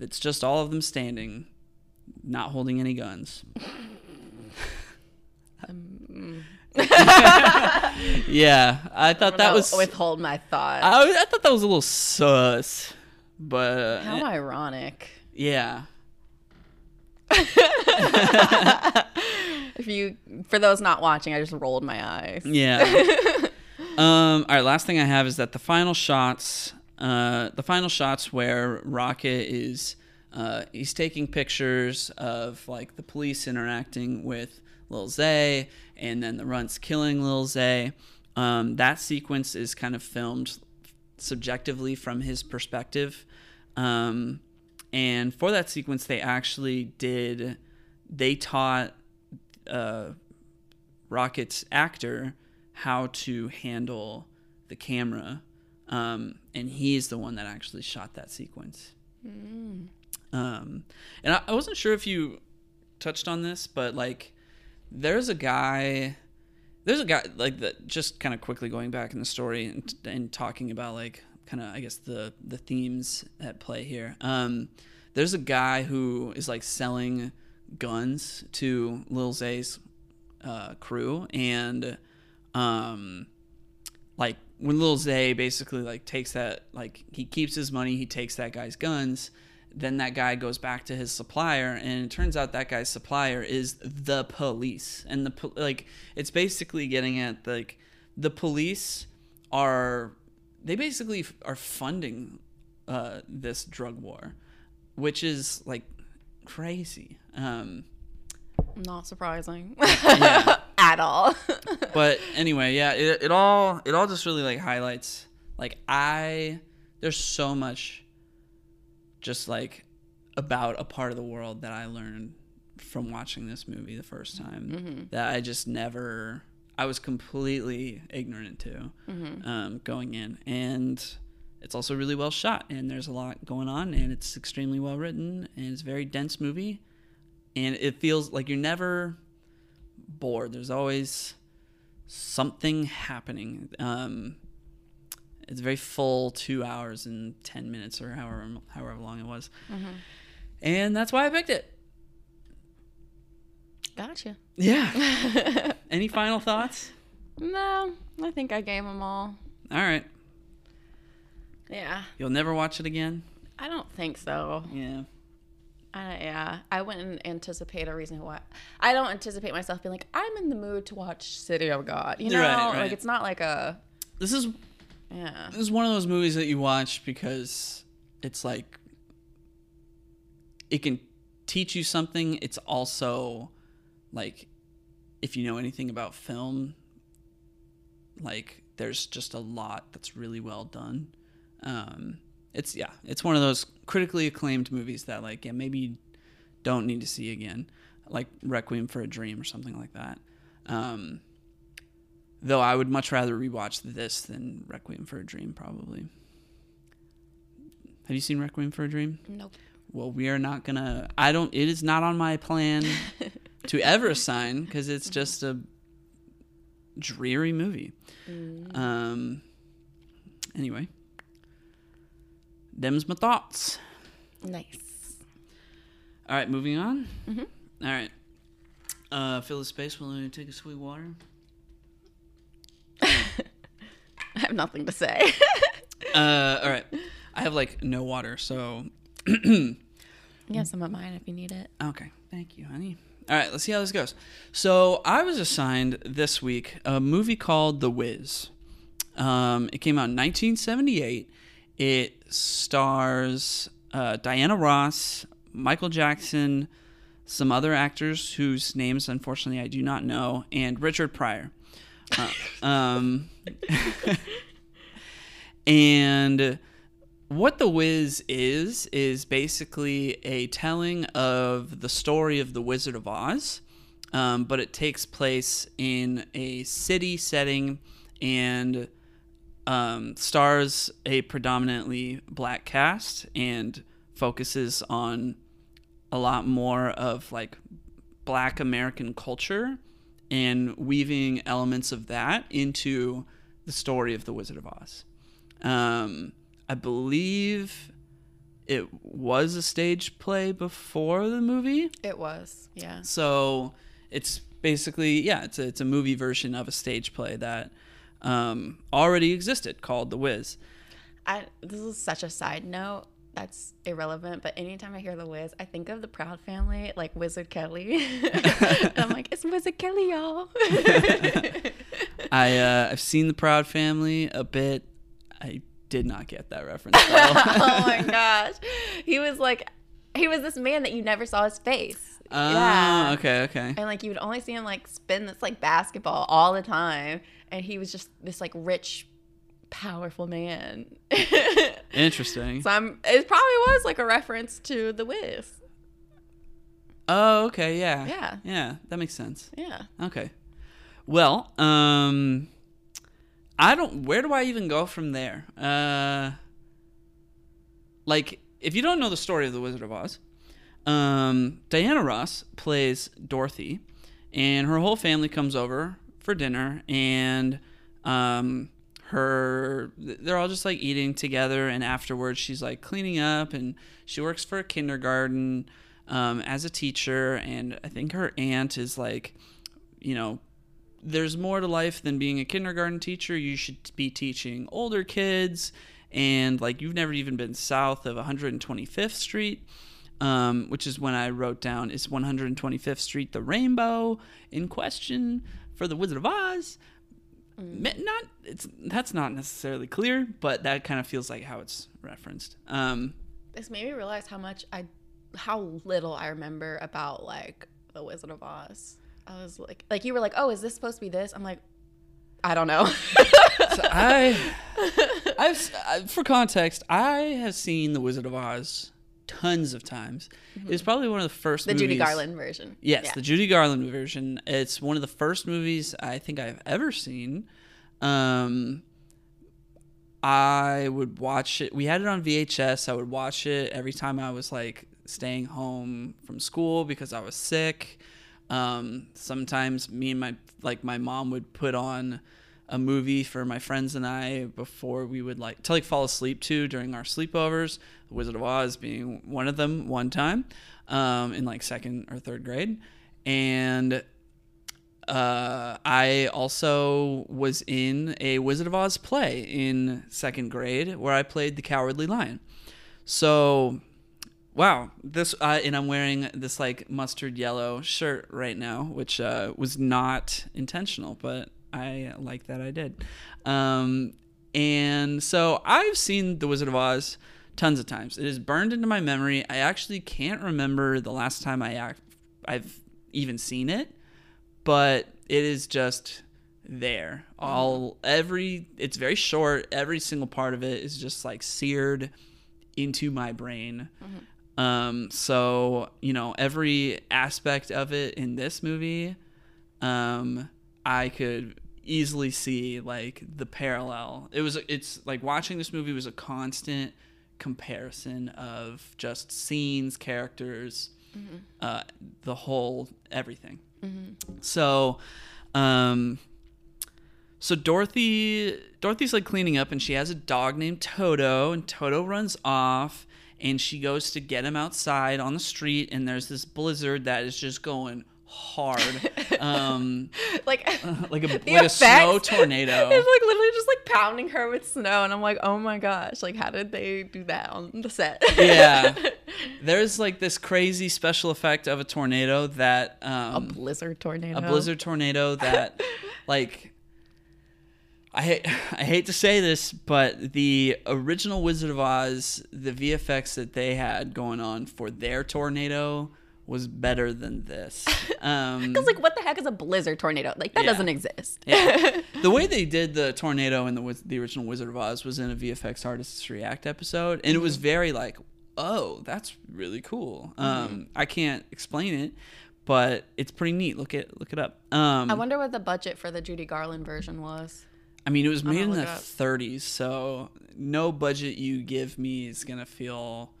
S1: It's just all of them standing, not holding any guns.
S2: Um,
S1: Yeah, I thought that
S2: no,
S1: was.
S2: withhold my thought.
S1: I, I thought that was a little sus, but uh,
S2: How ironic.
S1: yeah,
S2: If you, for those not watching, I just rolled my eyes.
S1: Yeah. um, all right. Last thing I have is that the final shots, uh, the final shots where Rocket is, uh, he's taking pictures of like the police interacting with Lil Zay, and then the runts killing Lil Zay. Um, that sequence is kind of filmed subjectively from his perspective. Um, and for that sequence, they actually did, they taught uh, Rocket's actor how to handle the camera. Um, and he's the one that actually shot that sequence. Um, and I, I wasn't sure if you touched on this, but like, there's a guy, there's a guy like that. Just kind of quickly going back in the story and, and talking about like kind of I guess the the themes at play here. Um, there's a guy who is like selling guns to Lil Zay's uh, crew, and um, like when Lil Zay basically like takes that like he keeps his money, he takes that guy's guns. Then that guy goes back to his supplier, and it turns out that guy's supplier is the police, and the like it's basically getting at like the police are they basically are funding uh, this drug war, which is like crazy. Um,
S2: Not surprising
S1: Yeah.
S2: at all.
S1: but anyway, yeah, it, it all it all just really like highlights like I there's so much just like about a part of the world that I learned from watching this movie the first time that I just never I was completely ignorant to um, going in and it's also really well shot and there's a lot going on and it's extremely well written and it's a very dense movie and it feels like you're never bored. There's always something happening. Um, it's a very full two hours and 10 minutes or however however long it was. And that's why i picked it.
S2: Gotcha.
S1: yeah. Any final thoughts?
S2: No, I think I gave them all.
S1: all right
S2: Yeah,
S1: you'll never watch it again
S2: I don't think so.
S1: yeah
S2: I, yeah, I wouldn't anticipate a reason why. I don't anticipate myself being like, I'm in the mood to watch City of God. You know,
S1: Right, right.
S2: like it's not like a
S1: this is
S2: yeah.
S1: this is one of those movies that you watch because it's like it can teach you something it's also like if you know anything about film like there's just a lot that's really well done um it's yeah it's one of those critically acclaimed movies that like yeah maybe you don't need to see again like requiem for a dream or something like that um Though I would much rather rewatch this than Requiem for a Dream, probably. Have you seen Requiem for a Dream?
S2: Nope.
S1: Well, we are not gonna. I don't. It is not on my plan to ever assign because it's just a dreary movie. Um. Anyway, them's my thoughts.
S2: Nice.
S1: All right, moving on.
S2: Mhm.
S1: All right. Uh, fill the space while I take a sweet water.
S2: I have nothing to say.
S1: Uh, all right. I have like no water, so
S2: you have some of mine if you need it.
S1: Okay, thank you, honey. All right, let's see how this goes. So I was assigned this week a movie called The Wiz. Um, it came out in 1978. It stars uh, Diana Ross, Michael Jackson, some other actors whose names, unfortunately, I do not know, and Richard Pryor. Uh, um, and what The Wiz is, is basically a telling of the story of the Wizard of Oz, um, but it takes place in a city setting and um, stars a predominantly black cast and focuses on a lot more of like black American culture and weaving elements of that into the story of the Wizard of Oz. Um, I believe it was a stage play before the movie,
S2: It was, yeah.
S1: so it's basically yeah, it's a, it's a movie version of a stage play that um, already existed called The Wiz.
S2: I this is such a side note that's irrelevant, but anytime I hear the Wiz, I think of the Proud Family, like Wizard Kelly. and I'm like, it's Wizard Kelly, y'all.
S1: I uh, I've seen The Proud Family a bit. I did not get that reference.
S2: oh my gosh, he was like, he was this man that you never saw his face.
S1: Ah, okay, okay.
S2: And like you would only see him like spin this like basketball all the time, and he was just this like rich, powerful man.
S1: Interesting.
S2: so I'm. It probably was like a reference to the Wiz.
S1: Oh, okay, yeah.
S2: Yeah.
S1: Yeah, that makes sense.
S2: Yeah.
S1: Okay. Well, um I don't where do I even go from there? Uh like if you don't know the story of the Wizard of Oz, um Diana Ross plays Dorothy and her whole family comes over for dinner and um her they're all just like eating together and afterwards she's like cleaning up and she works for a kindergarten um, as a teacher and i think her aunt is like you know there's more to life than being a kindergarten teacher. You should be teaching older kids and like you've never even been south of 125th street um, which is when i wrote down is 125th street the rainbow in question for the wizard of oz Me- Not it's that's not necessarily clear, but that kind of feels like how it's referenced. Um,
S2: This made me realize how much I, how little I remember about like the Wizard of Oz. I was like, like you were like, oh, is this supposed to be this? I'm like, I don't know.
S1: so I, I've I- for context, I have seen The Wizard of Oz tons of times. It was probably one of the first
S2: Mm-hmm. the Judy Garland version.
S1: Yes,
S2: Yeah.
S1: the Judy Garland version. It's one of the first movies I think I've ever seen. Um, I would watch it. We had it on VHS. I would watch it every time I was like staying home from school because I was sick. Um, sometimes me and my like my mom would put on a movie for my friends and I before we would like to like fall asleep to during our sleepovers. The Wizard of Oz being one of them one time um, in like second or third grade, and uh, I also was in a Wizard of Oz play in second grade where I played the Cowardly Lion. So, wow, this uh, and I'm wearing this like mustard yellow shirt right now, which uh, was not intentional, but I like that I did. Um, and so I've seen the Wizard of Oz tons of times. It is burned into my memory. I actually can't remember the last time I act, I've even seen it but it is just there. All every it's very short. Every single part of it is just like seared into my brain. Um, so you know every aspect of it in this movie, um, I could easily see like the parallel. It was it's like watching this movie was a constant comparison of just scenes, characters, uh, the whole everything. So, um, so Dorothy, Dorothy's like cleaning up, and she has a dog named Toto, and Toto runs off, and she goes to get him outside on the street, and there's this blizzard that is just going hard, um,
S2: like
S1: like a like a snow tornado.
S2: It's like literally just like pounding her with snow, and I'm like, oh my gosh, like how did they do that on the set?
S1: Yeah. There's like this crazy special effect of a tornado that um,
S2: a blizzard tornado.
S1: a blizzard tornado that like I hate I hate to say this, but the original Wizard of Oz, the VFX that they had going on for their tornado was better than this. Um,
S2: I like, what the heck is a blizzard tornado? Like that
S1: Yeah.
S2: doesn't exist.
S1: yeah. the way they did the tornado in the the original Wizard of Oz was in a VFX Artists React episode, and it was very like, oh, that's really cool. Um, I can't explain it, but it's pretty neat. Look it look it up. Um,
S2: I wonder what the budget for the Judy Garland version was.
S1: I mean, it was made in the
S2: up.
S1: 30s, so no budget you give me is gonna feel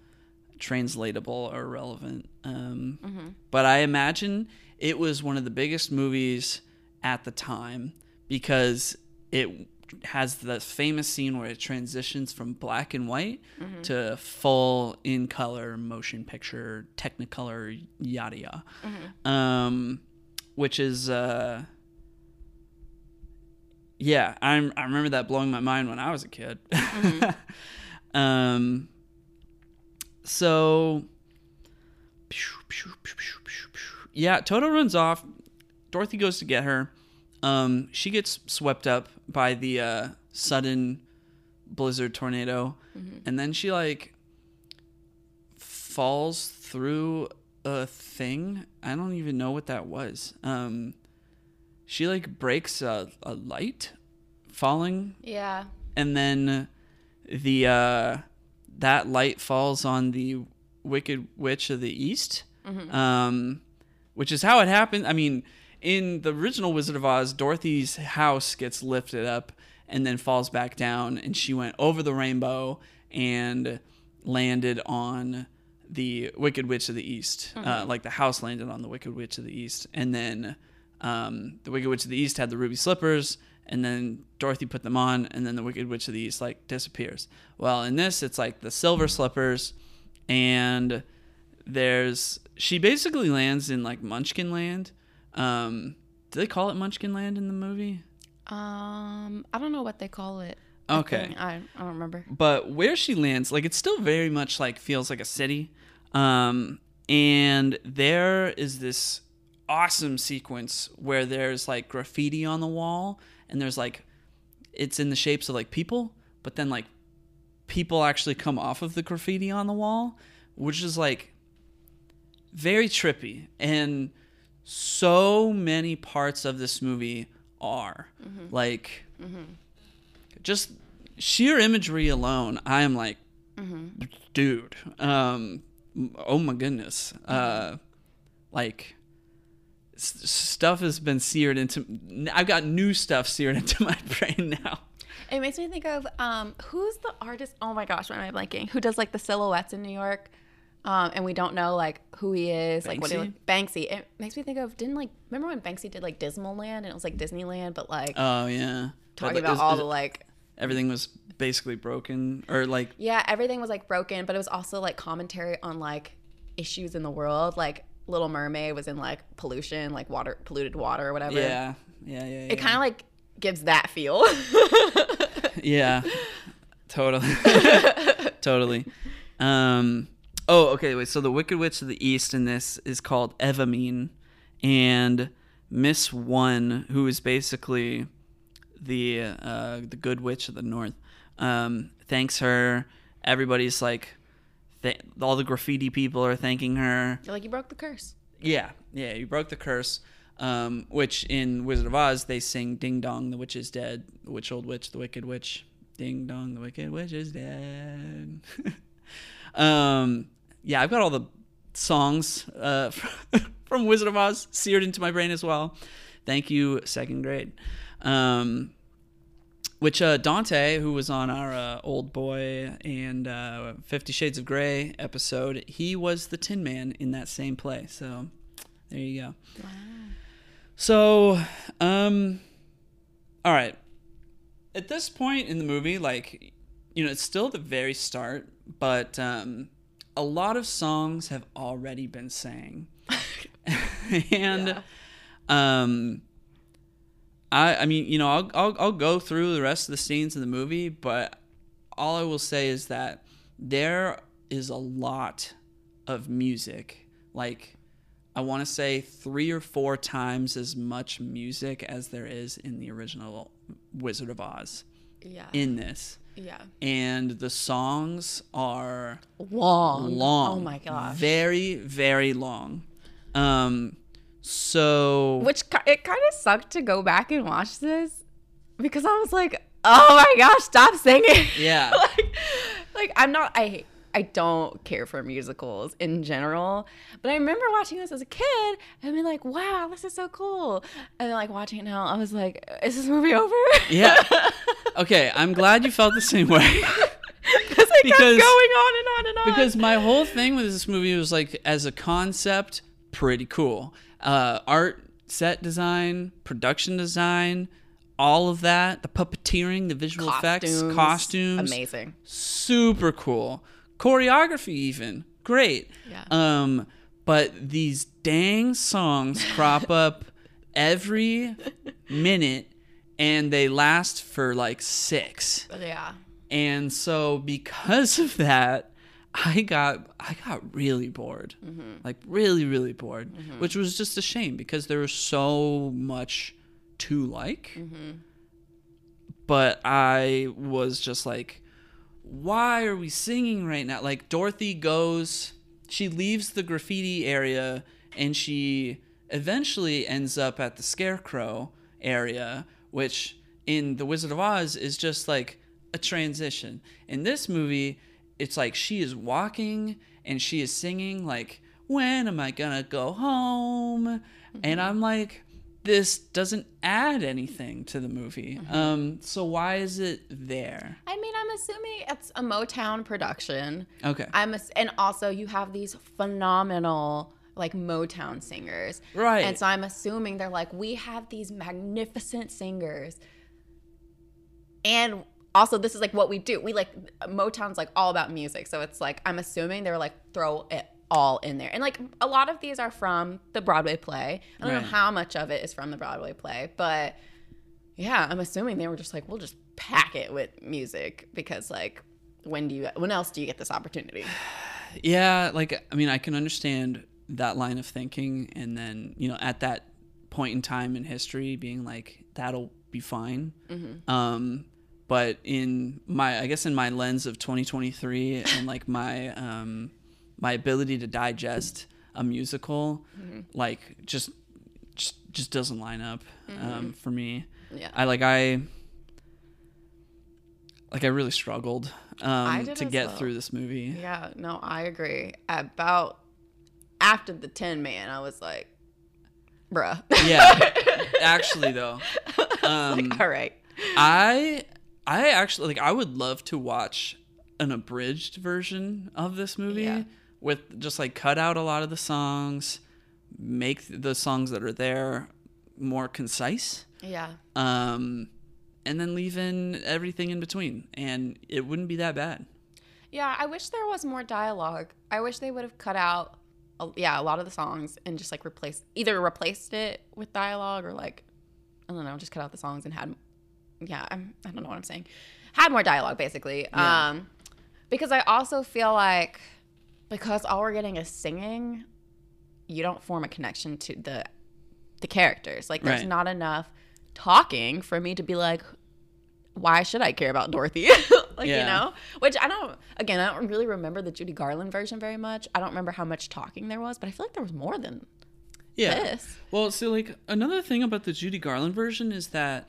S1: translatable or relevant. Um,
S2: Mm-hmm.
S1: But I imagine it was one of the biggest movies at the time because it has the famous scene where it transitions from black and white
S2: Mm-hmm.
S1: to full in color motion picture, technicolor, yada yada.
S2: Mm-hmm.
S1: Um, which is. Uh, yeah, I'm, I remember that blowing my mind when I was a kid. um, so, yeah, Toto runs off. Dorothy goes to get her. Um, she gets swept up by the uh, sudden blizzard tornado, and then she like falls through a thing. I don't even know what that was. Um, she like breaks a, a light falling
S2: Yeah.
S1: and then the uh that light falls on the wicked witch of the east um which is how it happened. I mean in the original wizard of oz dorothy's house gets lifted up and then falls back down and she went over the rainbow and landed on the wicked witch of the east uh, like the house landed on the wicked witch of the east. And then um, the wicked witch of the east had the ruby slippers and then dorothy put them on and then the wicked witch of the east like disappears well in this it's like the silver slippers and there's she basically lands in like munchkin land um, do they call it munchkin land in the movie
S2: Um, I don't know what they call it.
S1: Okay.
S2: think. I, I don't remember.
S1: but where she lands like it still very much like feels like a city um and there is this awesome sequence where there's like graffiti on the wall and there's like it's in the shapes of like people, but then like people actually come off of the graffiti on the wall, which is like very trippy. And so many parts of this movie are like just sheer imagery alone. I am like, dude, um, oh my goodness, uh, like s- stuff has been seared into. I've got new stuff seared into my brain now.
S2: It makes me think of um, who's the artist? Oh my gosh, why am I blanking? Who does like the silhouettes in New York? Um, and we don't know like who he is, like what he
S1: Banksy?
S2: Banksy. It makes me think of didn't like remember when Banksy did like Dismal Land and it was like Disneyland, but like
S1: Oh yeah,
S2: talking
S1: But,
S2: about
S1: is-
S2: all
S1: is-
S2: the like
S1: everything was basically broken or like
S2: yeah, everything was like broken, but it was also like commentary on like issues in the world. Like Little Mermaid was in like pollution, like water polluted water or whatever.
S1: yeah, yeah, yeah. yeah.
S2: It kind of like gives that feel.
S1: yeah totally totally um oh okay wait so the wicked witch of the east in this is called Evermean and miss one who is basically the uh the good witch of the north um thanks her everybody's like th- all the graffiti people are thanking her
S2: You're like you broke the curse.
S1: yeah, yeah, you broke the curse. Um, which in Wizard of Oz they sing "Ding Dong, the witch is dead." The witch, old witch, the wicked witch. Ding dong, the wicked witch is dead. um, yeah, I've got all the songs uh, from Wizard of Oz seared into my brain as well. Thank you, second grade. Um, which uh, Dante, who was on our uh, Old Boy and uh, Fifty Shades of Grey episode, he was the Tin Man in that same play. So there you go. Wow. So, um, all right. At this point in the movie, like, you know, it's still the very start, but um, a lot of songs have already been sang, and
S2: Yeah.
S1: um, I I mean, you know, I'll, I'll I'll go through the rest of the scenes in the movie, but all I will say is that there is a lot of music. Like I want to say 3 or 4 times as much music as there is in the original Wizard of Oz
S2: Yeah.
S1: in this.
S2: yeah.
S1: And the songs are
S2: Long.
S1: long.
S2: Oh my gosh.
S1: Very very long. Um so
S2: Which it kind of sucked to go back and watch this because I was like, oh my gosh, stop singing.
S1: Yeah.
S2: like, like I'm not. I I don't care for musicals in general, but I remember watching this as a kid and being like, wow, this is so cool. And then like watching it now, I was like, is this movie over?
S1: Yeah. Okay, I'm glad you felt the same way.
S2: because it kept going on and on and on.
S1: because my whole thing with this movie was like as a concept pretty cool uh, art set design production design all of that the puppeteering the visual effects costumes
S2: amazing.
S1: super cool choreography even great
S2: Yeah.
S1: um but these dang songs crop up every minute and they last for like six
S2: Yeah.
S1: and so because of that, I got I got really bored. Mm-hmm. Like really really bored, mm-hmm. which was just a shame because there was so much to like. Mm-hmm. But I was just like why are we singing right now? Like Dorothy goes she leaves the graffiti area and she eventually ends up at the scarecrow area, which in The Wizard of Oz is just like a transition. In this movie, it's like she is walking and she is singing like when am I gonna go home? And I'm like this doesn't add anything to the movie. Um so why is it there?
S2: I mean, I'm assuming it's a Motown production.
S1: Okay.
S2: I'm ass- and also you have these phenomenal like Motown singers.
S1: Right.
S2: And so I'm assuming they're like we have these magnificent singers. And also this is like what we do. We like Motown's like all about music. So it's like I'm assuming they're like throw it all in there. And like a lot of these are from the Broadway play. I don't
S1: Right.
S2: know how much of it is from the Broadway play, but yeah, I'm assuming they were just like, we'll just pack it with music because like when do you when else do you get this opportunity?
S1: Yeah, like I mean, I can understand that line of thinking, and then you know, at that point in time in history, being like, that'll be fine.
S2: Mm-hmm.
S1: Um, but in my, I guess in my lens of 2023 and like my um, my ability to digest a musical,
S2: Mm-hmm.
S1: like just just just doesn't line up um, for me.
S2: Yeah.
S1: I like I like I really struggled um, to get
S2: well.
S1: through this movie.
S2: Yeah, no, I agree. About after the Tin Man, I was like, bruh.
S1: Yeah. Actually, though, um,
S2: like, all right.
S1: I I actually like I would love to watch an abridged version of this movie
S2: Yeah.
S1: with just like cut out a lot of the songs, make the songs that are there more concise,
S2: Yeah.
S1: um, and then leave in everything in between, and it wouldn't be that bad.
S2: Yeah, I wish there was more dialogue. I wish they would have cut out, a, yeah, a lot of the songs and just like replaced, either replaced it with dialogue or like, I don't know, just cut out the songs and had, yeah, I'm, I don't know what I'm saying, had more dialogue basically.
S1: Yeah.
S2: Um, because I also feel like because all we're getting is singing, you don't form a connection to the the characters. Like there's
S1: Right.
S2: not enough talking for me to be like, why should I care about Dorothy? like you know, which I don't. Again, I don't really remember the Judy Garland version very much. I don't remember how much talking there was, but I feel like there was more than
S1: Yeah.
S2: this.
S1: Well, so like another thing about the Judy Garland version is that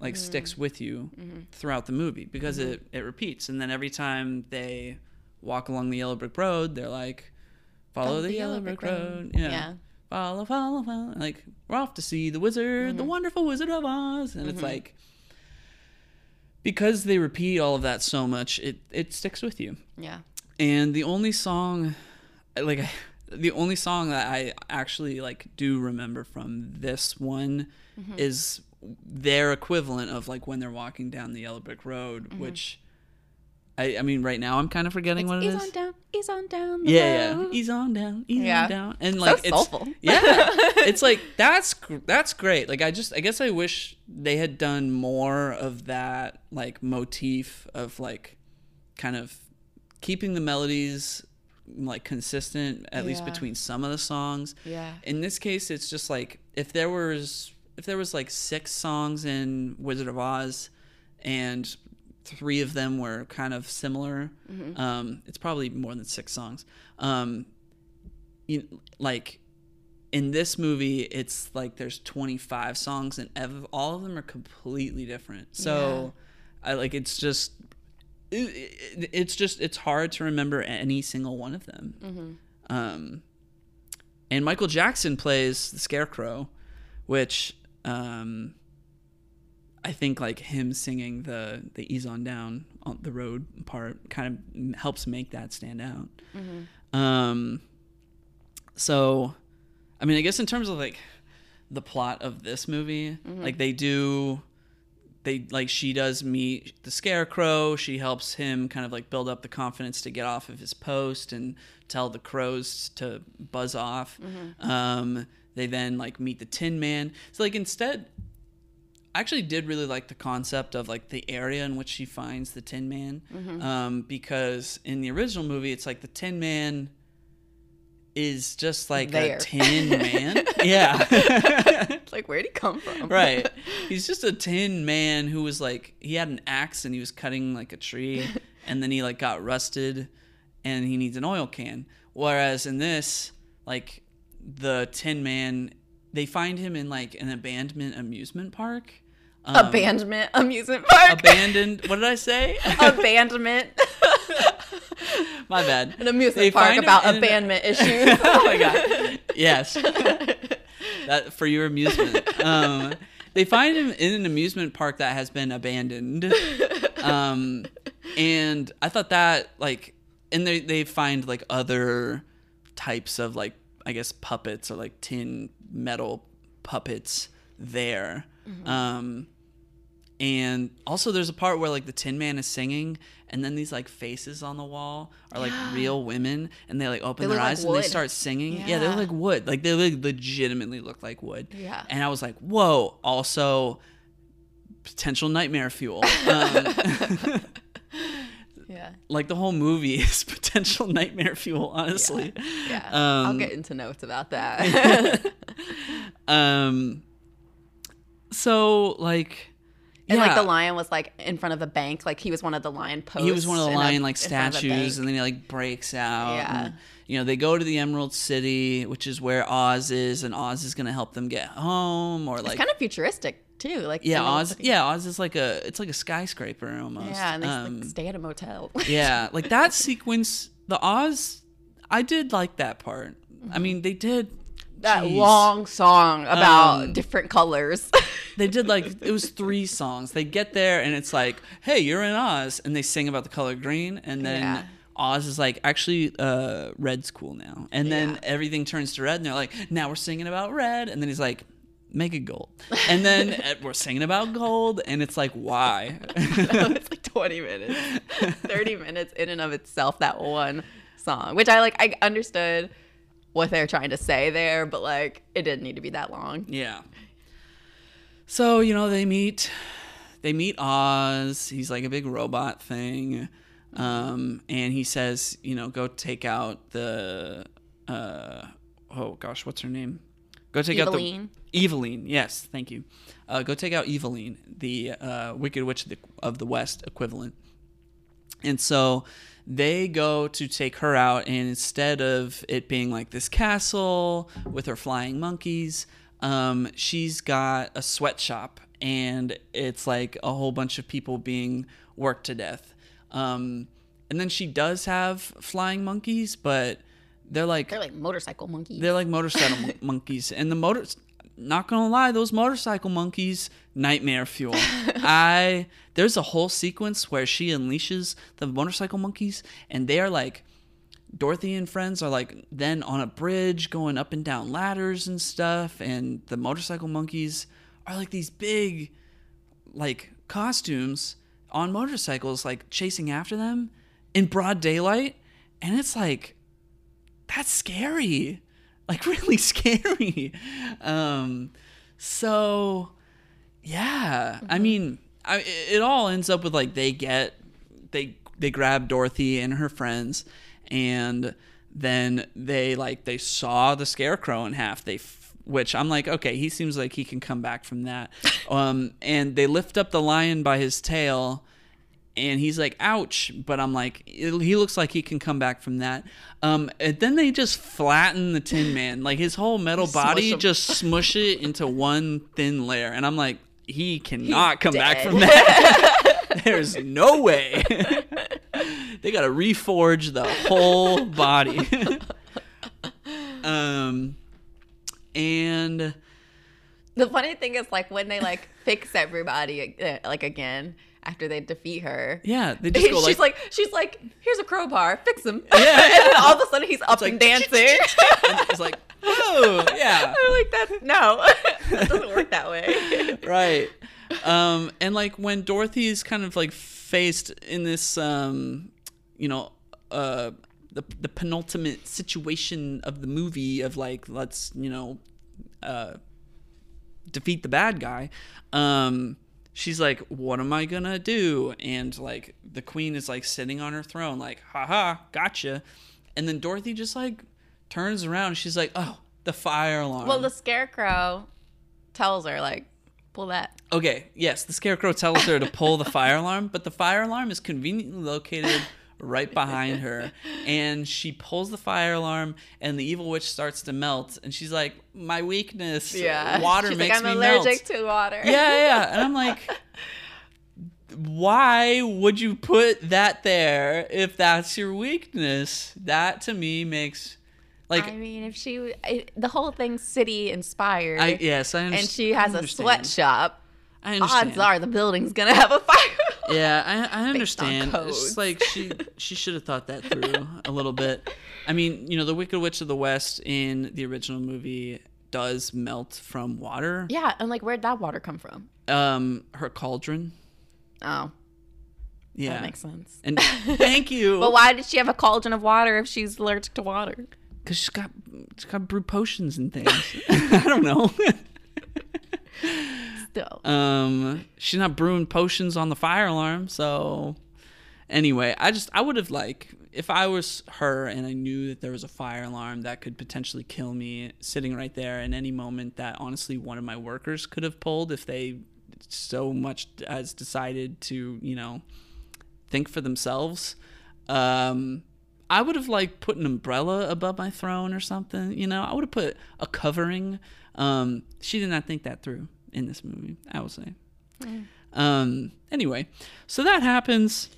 S1: like sticks with you throughout the movie because it it repeats, and then every time they walk along the yellow brick road, they're like, "Follow the, yellow brick road." Yeah.
S2: Yeah.
S1: Follow, follow, follow. Like we're off to see the wizard, the wonderful Wizard of Oz, and it's like because they repeat all of that so much, it it sticks with you
S2: Yeah.
S1: and the only song like the only song that i actually like do remember from this one is their equivalent of like when they're walking down the yellow brick road mm-hmm. which I, I mean right now i'm kind of forgetting what it
S2: Ease
S1: is
S2: on down. Ease on down.
S1: Yeah yeah
S2: road.
S1: ease on down ease
S2: Yeah.
S1: on down and like it's
S2: soulful.
S1: yeah it's like that's that's great like i just i guess i wish they had done more of that like motif of like kind of keeping the melodies like consistent at least between some of the songs
S2: Yeah.
S1: in this case it's just like if there was if there was like six songs in wizard of oz and three of them were kind of similar um it's probably more than six songs. Um you like in this movie it's like there's 25 songs and ev- all of them are completely different. So i like it's just it, it- it's just it's hard to remember any single one of them. Um and michael jackson plays the scarecrow which um i think like him singing the the ease on down on the road part kind of helps make that stand out. Um so i mean i guess in terms of like the plot of this movie like they do they like she does meet the scarecrow. She helps him kind of like build up the confidence to get off of his post and tell the crows to buzz off. Um they then like meet the tin man so like instead I actually did really like the concept of like the area in which she finds the Tin Man, um, because in the original movie, it's like the Tin Man is just like
S2: There.
S1: a Tin Man, yeah,
S2: It's like, where'd he come from?
S1: right. He's just a Tin Man who was like he had an axe and he was cutting like a tree, and then he like got rusted, and he needs an oil can. Whereas in this, like the Tin Man, they find him in like an abandonment amusement park. Um,
S2: Abandonment amusement park.
S1: abandoned. What did I say?
S2: Abandonment.
S1: My bad.
S2: An amusement
S1: They
S2: park about
S1: in an-
S2: abandonment issues.
S1: oh my god. Yes. that for your amusement. Um, they find him in an amusement park that has been abandoned. Um, and I thought that like, and they they find like other types of like I guess puppets or like tin metal puppets there. Um, and also there's a part where like the Tin Man is singing, and then these like faces on the wall are like real women, and they like open
S2: They
S1: their
S2: look like
S1: eyes and they start singing. Yeah, they
S2: Yeah.
S1: look like wood. Like they like, legitimately look like wood.
S2: Yeah.
S1: And I was like, whoa. Also, potential nightmare fuel. Um,
S2: Yeah.
S1: like the whole movie is potential nightmare fuel. Honestly.
S2: Yeah.
S1: Um,
S2: I'll get into notes about that.
S1: Um. So like.
S2: And like the lion was like in front of a bank, like he was one of the lion posts.
S1: he was one of the
S2: in a-
S1: lion like
S2: in front of a
S1: statues and then he like breaks out
S2: Yeah.
S1: and, you know they go to the emerald city which is where oz is and oz is going to help them get home or like
S2: it's kind of futuristic too. Like
S1: yeah oz
S2: City.
S1: yeah oz is like a it's like a skyscraper almost
S2: yeah, and they
S1: um,
S2: like, stay at a motel.
S1: yeah like that sequence the oz i did like that part i mean they did
S2: that
S1: Jeez.
S2: long song about
S1: Um,
S2: different colors.
S1: they did like it was three songs. They get there and it's like, "Hey, you're in Oz," and they sing about the color green, and then
S2: Yeah.
S1: Oz is like, "Actually, uh, red's cool now." And then
S2: Yeah.
S1: everything turns to red, and they're like, "Now we're singing about red," and then he's like. Make it gold, and then we're singing about gold, and it's like, why?
S2: it's like 20 minutes 30 minutes in and of itself that one song which i like i understood what they're trying to say there but like it didn't need to be that long
S1: Yeah. So, you know, they meet they meet Oz. He's like a big robot thing. Um, and he says, you know, go take out the uh oh gosh, what's her name? Go take
S2: Evillene.
S1: out the Evillene. Yes, thank you. Uh, go take out Evillene, the uh, Wicked Witch of the, of the West equivalent. And so they go to take her out, and instead of it being like this castle with her flying monkeys, um, she's got a sweatshop, and it's like a whole bunch of people being worked to death. Um, and then she does have flying monkeys, but they're like
S2: they're like motorcycle monkeys
S1: they're like motorcycle monkeys, and the motors. Not gonna lie, those motorcycle monkeys, nightmare fuel. I there's a whole sequence where she unleashes the motorcycle monkeys, and they are like Dorothy and friends are like then on a bridge going up and down ladders and stuff, and the motorcycle monkeys are like these big, like costumes on motorcycles, like chasing after them in broad daylight, and it's like that's scary. Like really scary. Um so yeah i mean I, it all ends up with like they get they they grab dorothy and her friends and then they like they saw the scarecrow in half. They f- which i'm like okay he seems like he can come back from that. Um and they lift up the lion by his tail and he's like ouch but i'm like he looks like he can come back from that. Um and then they just flatten the tin man. Like his whole metal
S2: Smush
S1: body
S2: him.
S1: just smush it into one thin layer and i'm like he cannot
S2: He's
S1: come back from that. There's no way. They gotta reforge the whole body. Um and
S2: the funny thing is like when they like fix everybody uh, like again after they defeat her
S1: yeah they just go
S2: she's
S1: like,
S2: like, she's like, here's a crowbar, fix him.
S1: Yeah.
S2: and then all of a sudden he's up
S1: like,
S2: and dancing.
S1: it's like oh yeah
S2: I'm like, that no, it doesn't work that way.
S1: right um and like when dorothy is kind of like faced in this um you know uh the, the penultimate situation of the movie of like let's you know uh defeat the bad guy um she's like what am i gonna do? And like the queen is like sitting on her throne like haha gotcha. And then dorothy just like turns around and she's like oh the fire alarm.
S2: Well, the scarecrow tells her like, pull that.
S1: Okay, yes, the scarecrow tells her to pull the fire alarm, but the fire alarm is conveniently located right behind her. And she pulls the fire alarm, and the evil witch starts to melt. And she's like, My weakness. Yeah water
S2: She's
S1: makes
S2: like, I'm
S1: me
S2: allergic
S1: melt.
S2: to water.
S1: Yeah, yeah. And I'm like, Why would you put that there if that's your weakness? That to me makes like
S2: I mean, if she, the whole thing's city inspired,
S1: I yes, I understand.
S2: and she has a sweatshop,
S1: I understand.
S2: odds are the building's gonna have a fire.
S1: Yeah, I, I understand. It's like she she should have thought that through a little bit. I mean, you know, the Wicked Witch of the West in the original movie does melt from water.
S2: Yeah, and like where'd that water come from?
S1: Um, her cauldron.
S2: Oh,
S1: Yeah,
S2: that makes sense.
S1: and thank you.
S2: But why did she have a cauldron of water if she's allergic to water?
S1: Because she's got she's got brew potions and things. I don't know. Um, she's not brewing potions on the fire alarm. So anyway, I just I would have like if I was her and I knew that there was a fire alarm that could potentially kill me sitting right there in any moment that honestly one of my workers could have pulled if they so much as decided to you know think for themselves. Um, I would have like put an umbrella above my throne or something. You know, I would have put a covering. Um, she did not think that through in this movie. I will say. Um, anyway, so that happens,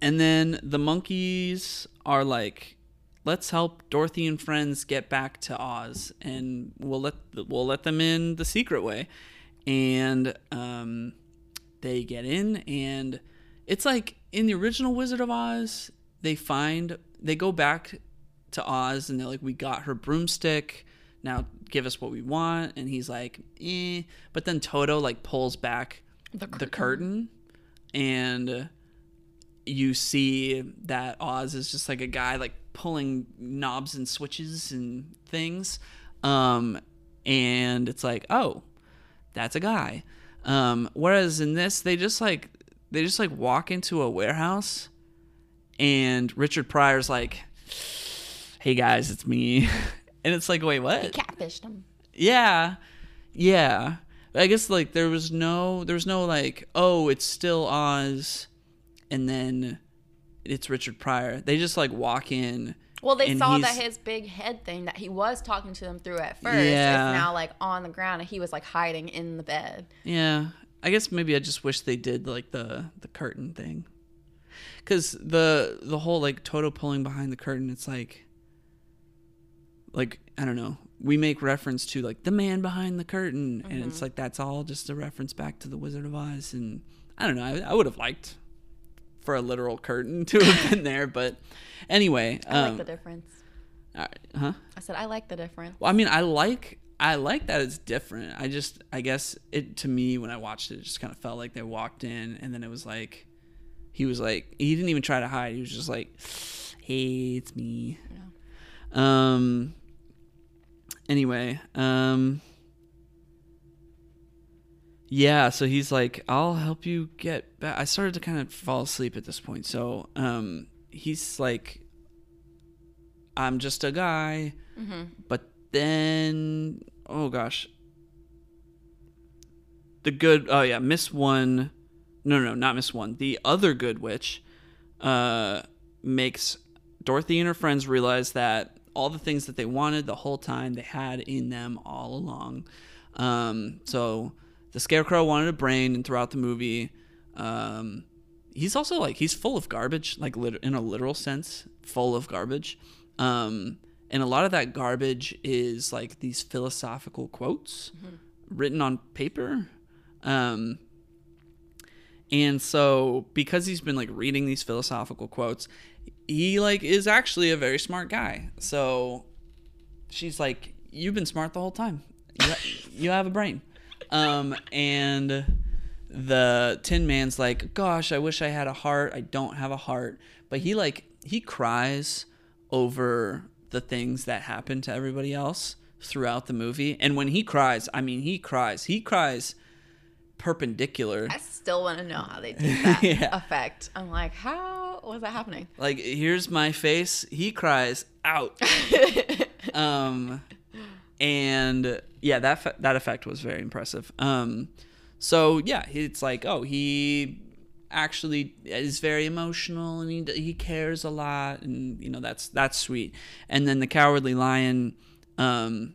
S1: and then the monkeys are like, "Let's help Dorothy and friends get back to Oz, and we'll let we'll let them in the secret way." And um, they get in, and it's like in the original Wizard of Oz, they find they go back to Oz, and they're like, "We got her broomstick." Now give us what we want, and he's like, "Eh." But then Toto like pulls back
S2: The
S1: the curtain. and you see that Oz is just like a guy like pulling knobs and switches and things. Um and it's like oh that's a guy. Um whereas in this they just like they just like walk into a warehouse. And Richard Pryor's like hey guys it's me and it's like wait what He
S2: catfished him.
S1: yeah. Yeah. I guess like there was no there was no like, oh, it's still Oz and then it's Richard Pryor. They just like walk in.
S2: Well, they saw that his big head thing that he was talking to them through at first
S1: Yeah.
S2: is now like on the ground, and he was like hiding in the bed.
S1: Yeah. I guess maybe I just wish they did like the the curtain thing. Cuz the the whole like Toto pulling behind the curtain, it's like like I don't know. We make reference to like the man behind the curtain and
S2: Mm-hmm.
S1: it's like that's all just a reference back to the Wizard of Oz and I don't know. I, I would have liked for a literal curtain to have been there, but anyway,
S2: I
S1: um,
S2: like the difference.
S1: all right, huh?
S2: I said I like the difference.
S1: Well, I mean, I like I like that it's different. I just I guess it to me when I watched it, it just kind of felt like they walked in and then it was like he was like he didn't even try to hide. He was just like, "Hey, it's me." Um. Anyway, um. Yeah, so he's like, "I'll help you get back." I started to kind of fall asleep at this point, so um, he's like, "I'm just a guy." But then, oh gosh, the good. Oh yeah, Miss One. No, no, not Miss One. The other good witch, uh, makes Dorothy and her friends realize that all the things that they wanted the whole time they had in them all along. Um, so the Scarecrow wanted a brain, and throughout the movie, um, he's also like he's full of garbage, like lit- in a literal sense, full of garbage. Um, and a lot of that garbage is like these philosophical quotes written on paper. Um, and so because he's been like reading these philosophical quotes, he like is actually a very smart guy. So she's like, "You've been smart the whole time. You, ha- you have a brain." Um, and the Tin Man's like, "Gosh, I wish I had a heart. I don't have a heart." But he like he cries over the things that happen to everybody else throughout the movie. And when he cries, I mean, he cries. He cries perpendicular.
S2: I still want to know how they did that
S1: Yeah.
S2: effect. I'm like, how was that happening?
S1: Like, here's my face. He cries out. um, and yeah, that fe- that effect was very impressive. Um, so yeah, it's like, oh, he actually is very emotional and he he cares a lot, and you know that's that's sweet. And then the cowardly lion, um,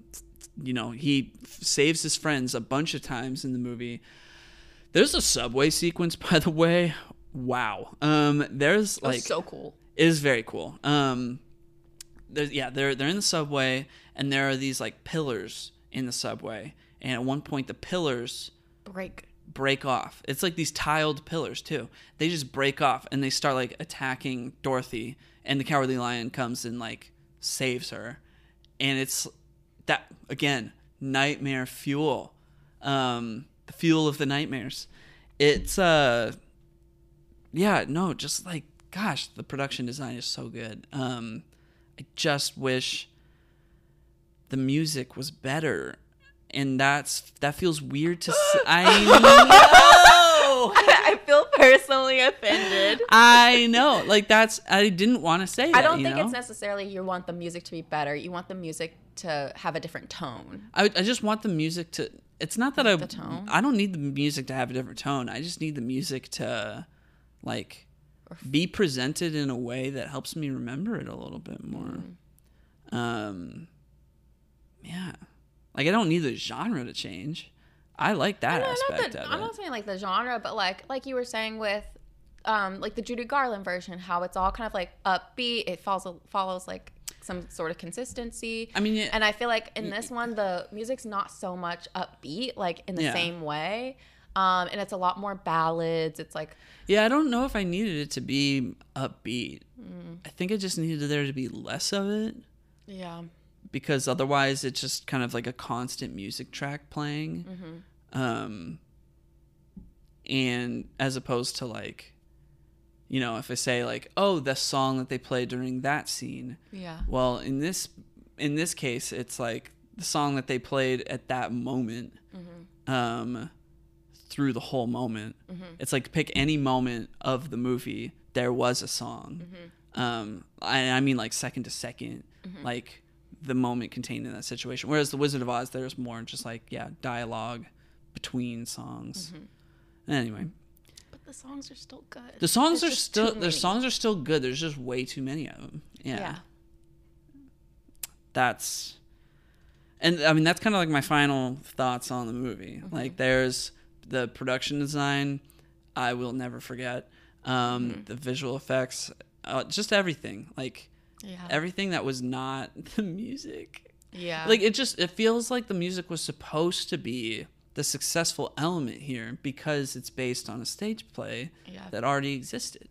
S1: you know, he f- saves his friends a bunch of times in the movie. There's a subway sequence, by the way. Wow. Um, there's like
S2: so cool.
S1: it is very cool. Um, there's yeah, they're they're in the subway, and there are these like pillars in the subway, and at one point the pillars
S2: Break.
S1: break off. It's like these tiled pillars too. They just break off, and they start like attacking Dorothy, and the Cowardly Lion comes and like saves her, and it's that again, nightmare fuel, um, the fuel of the nightmares. It's uh, yeah, no, just like gosh, the production design is so good. Um, I just wish the music was better, and that's that feels weird to. s- I know.
S2: I feel personally offended.
S1: I know. Like that's I didn't want to say that.
S2: I don't
S1: you
S2: think
S1: know?
S2: it's necessarily you want the music to be better. You want the music to have a different tone.
S1: I, I just want the music to. It's not that I.
S2: The tone?
S1: I don't need the music to have a different tone. I just need the music to, like, be presented in a way that helps me remember it a little bit more.
S2: Mm.
S1: Um. Yeah, like I don't need the genre to change. I like that
S2: No, not
S1: aspect
S2: the-
S1: of
S2: I'm
S1: it.
S2: not saying like the genre, but like like you were saying with um like the Judy Garland version, how it's all kind of like upbeat. It follows follows like some sort of consistency.
S1: I mean, yeah,
S2: And I feel like in this one, the music's not so much upbeat, like in the
S1: Yeah.
S2: same way. Um, and it's a lot more ballads. It's like,
S1: yeah. I don't know if I needed it to be upbeat.
S2: Mm.
S1: I think I just needed there to be less of it.
S2: yeah,
S1: because otherwise it's just kind of like a constant music track playing
S2: Mm-hmm.
S1: um and as opposed to like you know if i say like oh the song that they play during that scene
S2: yeah,
S1: well in this in this case it's like the song that they played at that moment
S2: Mm-hmm.
S1: um through the whole moment. It's like pick any moment of the movie there was a song.
S2: Mm-hmm.
S1: um I, I mean like second to 2nd like the moment contained in that situation. Whereas the wizard of oz there's more just like yeah dialogue between songs.
S2: Mm-hmm.
S1: anyway.
S2: But the songs are still good.
S1: the songs
S2: There's
S1: are still the songs are still good. There's just way too many of them yeah,
S2: yeah.
S1: that's and i mean that's kind of like my final thoughts on the movie.
S2: Mm-hmm.
S1: like there's the production design i will never forget. Um
S2: Mm-hmm.
S1: the visual effects uh, just everything. Like
S2: yeah,
S1: everything that was not the music.
S2: Yeah,
S1: like it just it feels like the music was supposed to be the successful element here because it's based on a stage play
S2: Yeah.
S1: that already existed.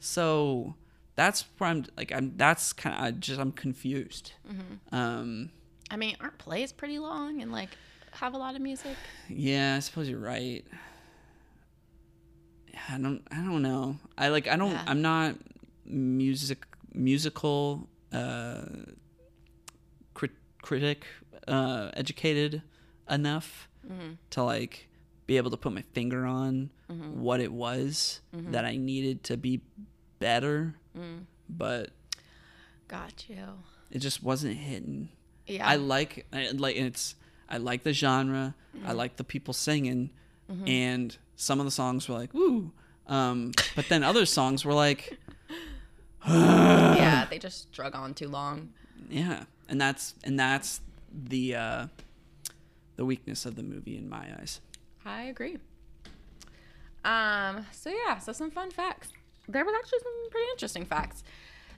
S1: So that's where i'm like i'm that's kind of i just i'm confused. Um
S2: I mean, aren't plays pretty long and like have a lot of music?
S1: yeah i suppose you're right Yeah, i don't i don't know i like i don't
S2: Yeah.
S1: i'm not music musical uh crit- critic uh educated enough
S2: Mm-hmm.
S1: to like be able to put my finger on
S2: Mm-hmm.
S1: what it was that i needed to be better
S2: Mm.
S1: but
S2: Got you.
S1: it just wasn't hitting
S2: Yeah,
S1: I like I like it's I like the genre. I
S2: Mm-hmm.
S1: like the people singing, and some of the songs were like ooh, um, but then other songs were like
S2: yeah, they just drug on too long.
S1: yeah, and that's and that's the uh, the weakness of the movie in my eyes.
S2: I agree. Um, so yeah, so some fun facts. There was actually some pretty interesting facts.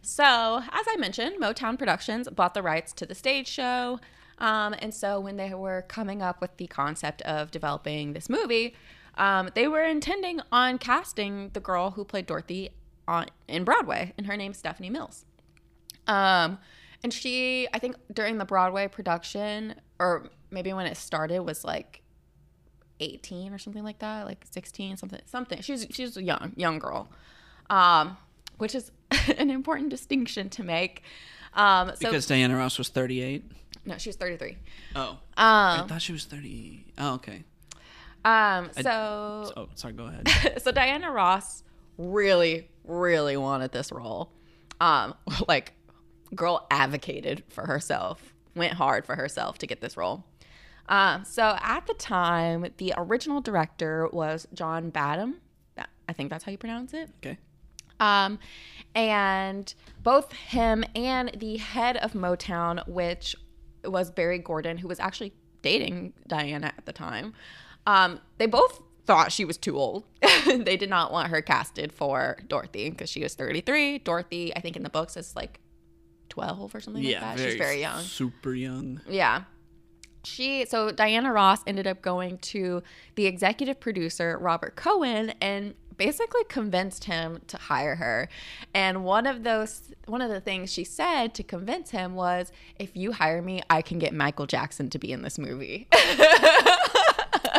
S2: So, as I mentioned, Motown Productions bought the rights to the stage show. Um, and so when they were coming up with the concept of developing this movie, um, they were intending on casting the girl who played Dorothy on in Broadway, and her name's Stephanie Mills. Um, and she, I think during the Broadway production, or maybe when it started, was like 18 or something like that, like 16, something, something. She's she's a young young girl, um, which is an important distinction to make. Um, so
S1: Because Diana Ross was 38.
S2: No, she was 33.
S1: Oh, I
S2: Um,
S1: thought she was 30. Oh, okay.
S2: um, so
S1: Oh, sorry. Go ahead.
S2: so Diana Ross really, really wanted this role. Um, like, girl advocated for herself, went hard for herself to get this role. Um, so at the time, the original director was John Badham. I think that's how you pronounce it.
S1: Okay.
S2: Um, and both him and the head of Motown, which was Berry Gordy, who was actually dating Diana at the time, um, they both thought she was too old. they did not want her casted for Dorothy because she was 33. Dorothy, I think in the books, is like 12 or something
S1: Yeah,
S2: like that.
S1: very,
S2: She's very young.
S1: Super young.
S2: Yeah. She so Diana Ross ended up going to the executive producer Robert Cohen and basically convinced him to hire her. And one of those one of the things she said to convince him was if you hire me, I can get Michael Jackson to be in this movie.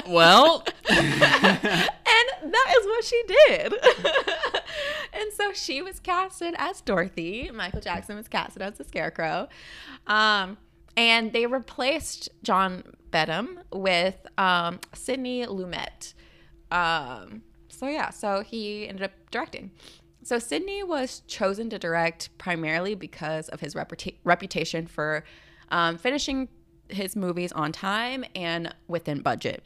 S1: Well,
S2: and that is what she did. and so she was casted as Dorothy. Michael Jackson was casted as the Scarecrow. Um, and they replaced John Badham with um, Sidney Lumet. Um, so yeah, so he ended up directing. So Sidney was chosen to direct primarily because of his reputa- reputation for um, finishing his movies on time and within budget.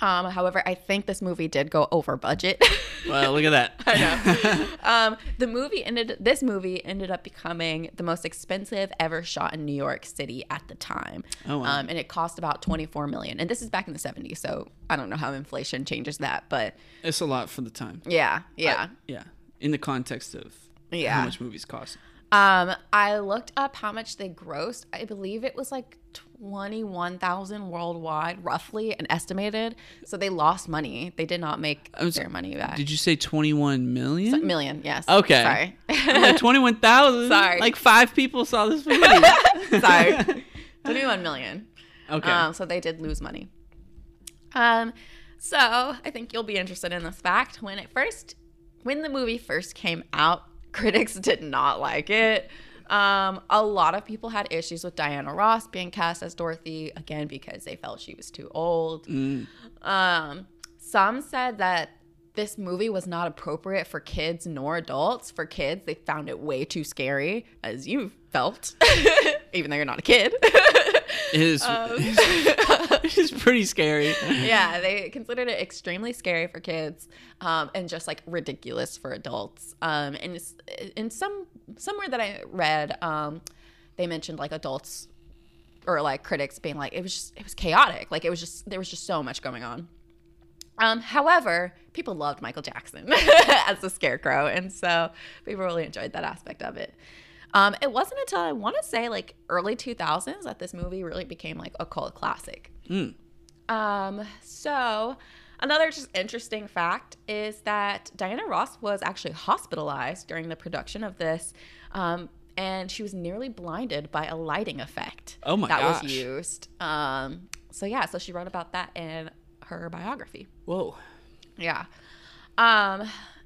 S2: Um, however, I think this movie did go over budget.
S1: Well, look at that.
S2: I know. um, the movie ended. This movie ended up becoming the most expensive ever shot in New York City at the time.
S1: Oh, wow.
S2: Um, and it cost about twenty four million. And this is back in the seventies, so I don't know how inflation changes that, but
S1: It's a lot for the time.
S2: yeah, yeah,
S1: Yeah, in the context of
S2: Yeah.
S1: how much movies cost.
S2: Um, I looked up how much they grossed. I believe it was like twenty one thousand worldwide, roughly, and estimated. So they lost money. They did not make
S1: so-
S2: their money back.
S1: Did you say twenty-one million?
S2: Million, yes.
S1: Okay.
S2: Sorry.
S1: Like twenty-one thousand.
S2: Sorry.
S1: Like five people saw this movie.
S2: Sorry. 21 million.
S1: Okay.
S2: Um, so they did lose money. Um, so I think you'll be interested in this fact. When it first, when the movie first came out, critics did not like it. Um, a lot of people had issues with Diana Ross being cast as Dorothy again because they felt she was too old.
S1: Mm.
S2: Um, some said that this movie was not appropriate for kids nor adults. For kids, they found it way too scary, as you felt, even though you're not a kid.
S1: It is.
S2: Um,
S1: it is pretty scary.
S2: yeah, they considered it extremely scary for kids, um, and just like ridiculous for adults. Um, and in some somewhere that I read, um, they mentioned like adults or like critics being like it was just it was chaotic. Like it was just there was just so much going on. Um, however, people loved Michael Jackson as the Scarecrow, and so people really enjoyed that aspect of it. Um, it wasn't until I want to say like early 2000s that this movie really became like a cult classic.
S1: Mm.
S2: Um, so another just interesting fact is that Diana Ross was actually hospitalized during the production of this. Um, and she was nearly blinded by a lighting effect
S1: Oh my
S2: that
S1: gosh.
S2: was used. Um, so yeah, so she wrote about that in her biography.
S1: Whoa.
S2: Yeah. Um,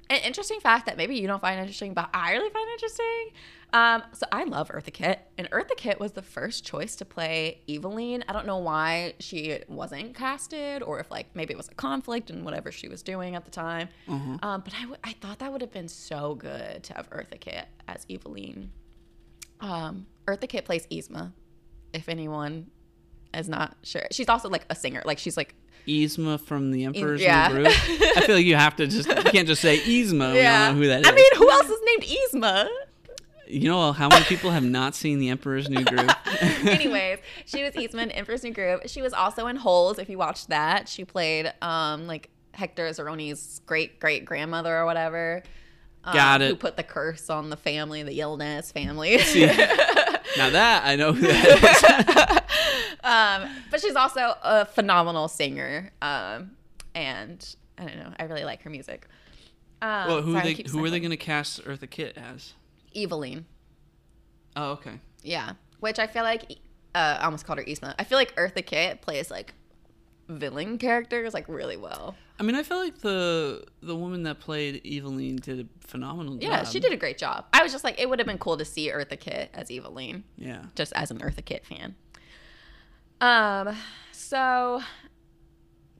S2: an interesting fact that maybe you don't find interesting, but I really find interesting. Um, so I love Eartha Kitt, and Eartha Kitt was the first choice to play Evillene. I don't know why she wasn't casted, or if like maybe it was a conflict and whatever she was doing at the time. Um, but I, w- I thought that would have been so good to have Eartha Kitt as Evillene. Um, Eartha Kitt plays Yzma, if anyone is not sure. She's also like a singer. Like she's like
S1: Yzma from the Emperor's
S2: yeah.
S1: New Groove. I feel like you have to just you can't just say Yzma. We don't know who that is.
S2: I mean, who else is named Yzma?
S1: you know how many people have not seen the Emperor's New Groove?
S2: Anyways, she was Yzma in Emperor's New Groove. She was also in Holes. If you watched that, she played um like Hector Zeroni's great great grandmother or whatever. Um,
S1: Got it.
S2: Who put the curse on the family, the Yelnats family.
S1: now that I know who that is.
S2: Um, but she's also a phenomenal singer. Um, and I don't know, I really like her music. Um,
S1: well, who
S2: sorry,
S1: they who are they going to cast Eartha Kitt as?
S2: Evillene.
S1: Oh, okay.
S2: Yeah, which I feel like uh, I almost called her Yzma. I feel like Eartha Kitt plays like villain characters like really well.
S1: I mean, I feel like the the woman that played Evillene did a phenomenal job.
S2: Yeah, she did a great job. I was just like, it would have been cool to see Eartha Kitt as Evillene,
S1: Yeah.
S2: just as an Eartha Kitt fan. Um, so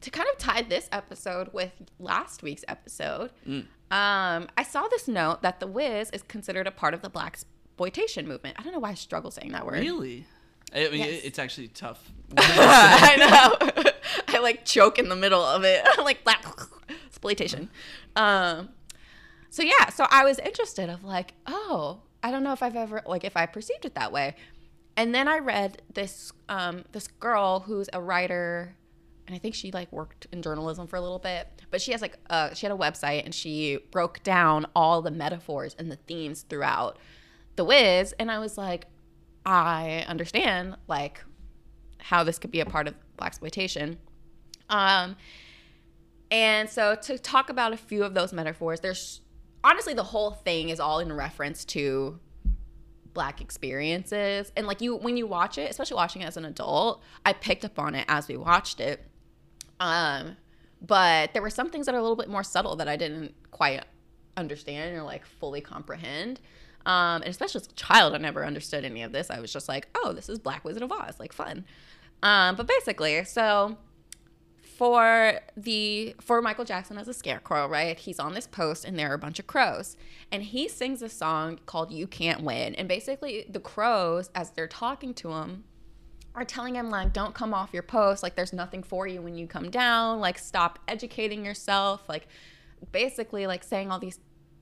S2: to kind of tie this episode with last week's episode,
S1: Mm.
S2: um, I saw this note that The Wiz is considered a part of the black exploitation movement. I don't know why I struggle saying that word.
S1: Really? I mean,
S2: Yes.
S1: it's actually tough.
S2: I know. I like choke in the middle of it. I'm like black exploitation. Um so yeah, so I was interested of like, oh, I don't know if I've ever like if I perceived it that way. And then I read this um this girl who's a writer and I think she like worked in journalism for a little bit, but she has like she had a website and she broke down all the metaphors and the themes throughout the Wiz and I was like I understand like how this could be a part of black exploitation. Um, and so to talk about a few of those metaphors, there's honestly the whole thing is all in reference to black experiences. And like you when you watch it especially watching it as an adult i picked up on it as we watched it. Um but there were some things that are a little bit more subtle that i didn't quite understand or like fully comprehend. Um and especially as a child i never understood any of this. I was just like oh this is black wizard of oz. Like fun. Um but basically so for the for Michael Jackson as a scarecrow, right? He's on this post and there are a bunch of crows. And he sings a song called You Can't Win. And basically the crows as they're talking to him are telling him like don't come off your post, like there's nothing for you when you come down, like stop educating yourself, like basically like saying all these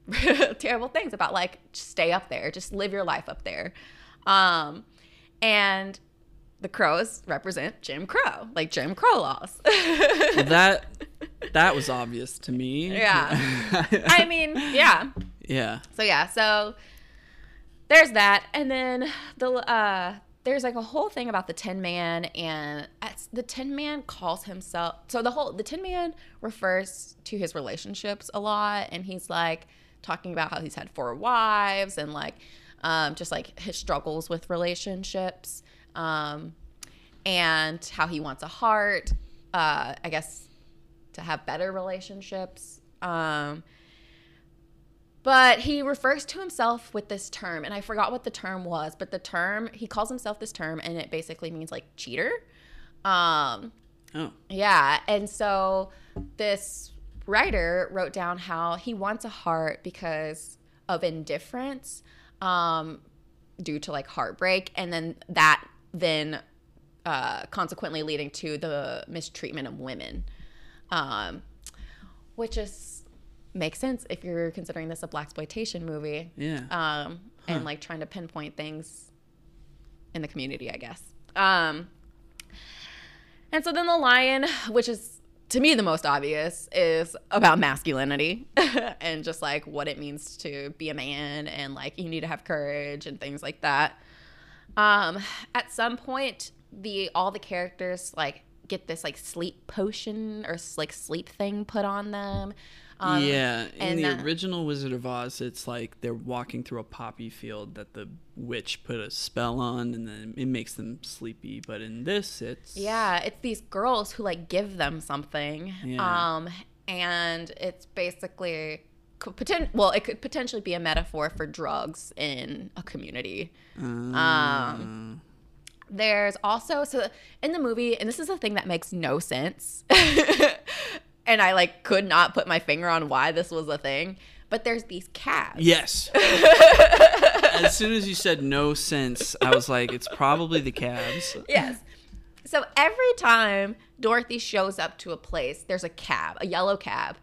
S2: terrible things about like stay up there, just live your life up there. Um and the crows represent Jim Crow, like Jim Crow laws.
S1: well, that that was obvious to me.
S2: Yeah. I mean, yeah.
S1: Yeah.
S2: So yeah, so there's that, and then the uh, there's like a whole thing about the Tin Man, and the Tin Man calls himself. So the whole the Tin Man refers to his relationships a lot, and he's like talking about how he's had four wives and like um, just like his struggles with relationships um, and how he wants a heart. Uh, I guess to have better relationships. Um, but he refers to himself with this term, and I forgot what the term was, but the term he calls himself this term, and it basically means like cheater. Um,
S1: oh,
S2: yeah, and so this writer wrote down how he wants a heart because of indifference, um, due to like heartbreak, and then that then uh, consequently leading to the mistreatment of women, um, which is makes sense if you're considering this a blaxploitation movie.
S1: Yeah.
S2: Um, huh. and like trying to pinpoint things in the community, I guess. Um, and so then the lion, which is to me the most obvious, is about masculinity and just like what it means to be a man and like you need to have courage and things like that. Um, at some point, the all the characters like get this like sleep potion or like sleep thing put on them.
S1: Um, yeah, in the that, original Wizard of Oz, it's like they're walking through a poppy field that the witch put a spell on, and then it makes them sleepy. But in this, it's
S2: yeah, it's these girls who like give them something, yeah. um, and it's basically poten- well, it could potentially be a metaphor for drugs in a community. Uh. Um, there's also so in the movie, and this is a thing that makes no sense, and I like could not put my finger on why this was a thing. But there's these cabs.
S1: Yes. as soon as you said no sense, I was like, it's probably the cabs.
S2: Yes. So every time Dorothy shows up to a place, there's a cab, a yellow cab,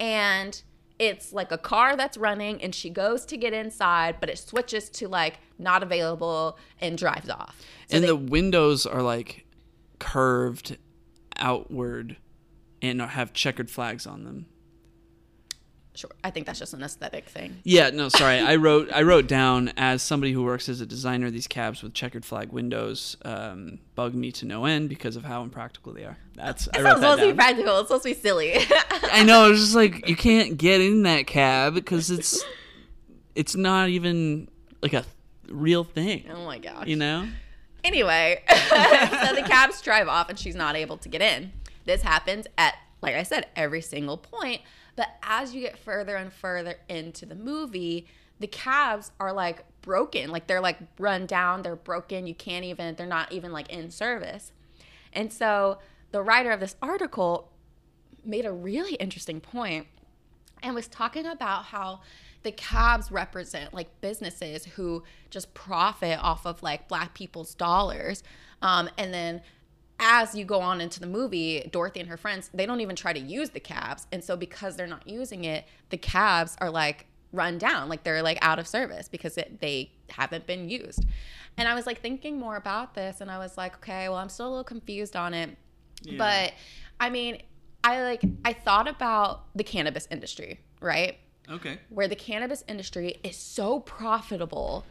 S2: and it's like a car that's running and she goes to get inside, but it switches to like not available and drives off.
S1: So and they, the windows are like curved outward and have checkered flags on them.
S2: Sure. I think that's just an aesthetic thing.
S1: Yeah, no, sorry. I wrote I wrote down as somebody who works as a designer, these cabs with checkered flag windows um, bug me to no end because of how impractical they are. That's
S2: it's I wrote down. It's supposed to be practical. It's supposed to be silly.
S1: I know. It's just like you can't get in that cab because it's it's not even like a real thing.
S2: Oh my gosh.
S1: You know.
S2: Anyway, so the cabs drive off and she's not able to get in. This happens at, like I said, every single point but as you get further and further into the movie, the cabs are like broken. Like they're like run down, they're broken. You can't even, they're not even like in service. And so the writer of this article made a really interesting point and was talking about how the cabs represent like businesses who just profit off of like black people's dollars um, and then as you go on into the movie, Dorothy and her friends, they don't even try to use the cabs. And so because they're not using it, the cabs are like run down, like they're like out of service because it, they haven't been used. And I was like thinking more about this and I was like, okay, well, I'm still a little confused on it. Yeah. But I mean, I like I thought about the cannabis industry, right?
S1: Okay.
S2: Where the cannabis industry is so profitable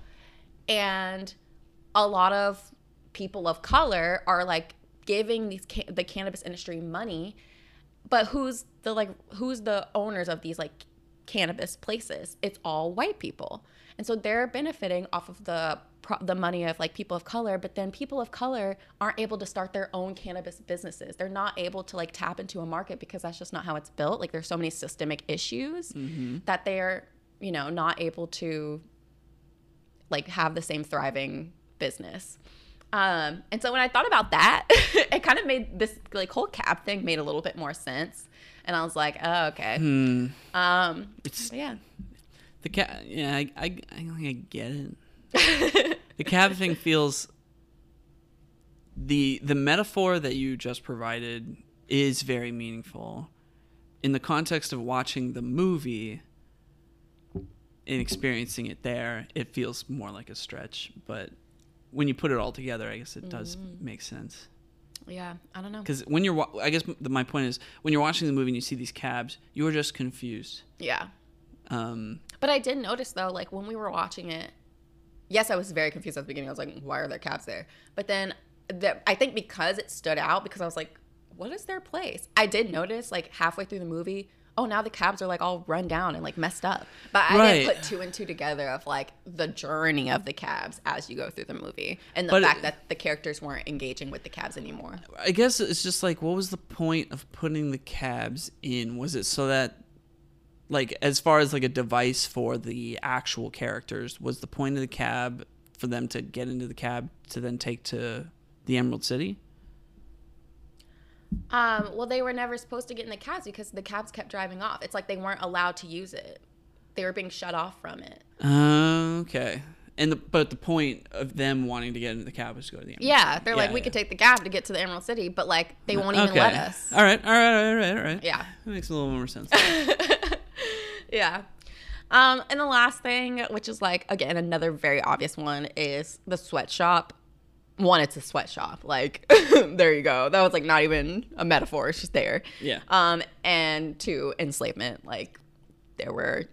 S2: and a lot of people of color are like giving these ca- the cannabis industry money but who's the like who's the owners of these like cannabis places? It's all white people. And so they're benefiting off of the the money of like people of color, but then people of color aren't able to start their own cannabis businesses. They're not able to like tap into a market because that's just not how it's built. Like there's so many systemic issues mm-hmm. that they're, you know, not able to like have the same thriving business. Um, and so when I thought about that, it kind of made this like whole cab thing made a little bit more sense. And I was like, oh, okay. Um,
S1: It's
S2: yeah.
S1: the cab. Yeah, I, I, I, I get it. the cab thing feels the the metaphor that you just provided is very meaningful in the context of watching the movie and experiencing it there it feels more like a stretch but when you put it all together i guess it does make sense
S2: Yeah. I don't know.
S1: because when you're wa- i guess my point is when you're watching the movie and you see these cabs you are just confused
S2: Yeah.
S1: um
S2: But I did notice though, like when we were watching it, yes, I was very confused at the beginning. I was like, why are there cabs there? But then the, I think because it stood out, because I was like, what is their place? I did notice like halfway through the movie, oh, now the cabs are like all run down and like messed up. But I
S1: Right.
S2: didn't put two and two together of like the journey of the cabs as you go through the movie and the
S1: But it-
S2: fact that the characters weren't engaging with the cabs anymore.
S1: I guess it's just like, what was the point of putting the cabs in? Was it so that, like, as far as like a device for the actual characters, was the point of the cab for them to get into the cab to then take to the Emerald City?
S2: Um, well, they were never supposed to get in the cabs because the cabs kept driving off. It's like they weren't allowed to use it. They were being shut off from it.
S1: Okay. And the, but the point of them wanting to get into the cab was to go to the Emerald
S2: Yeah, they're like, we could take the cab to get to the Emerald City, but like they won't even let us.
S1: All right, all right, all right, all right.
S2: Yeah.
S1: That makes a little more sense.
S2: Yeah. Um, and the last thing, which is like again another very obvious one, is the sweatshop. One, it's a sweatshop. Like, there you go. That was like not even a metaphor. It's just there.
S1: Yeah.
S2: Um, and two, enslavement. Like, there were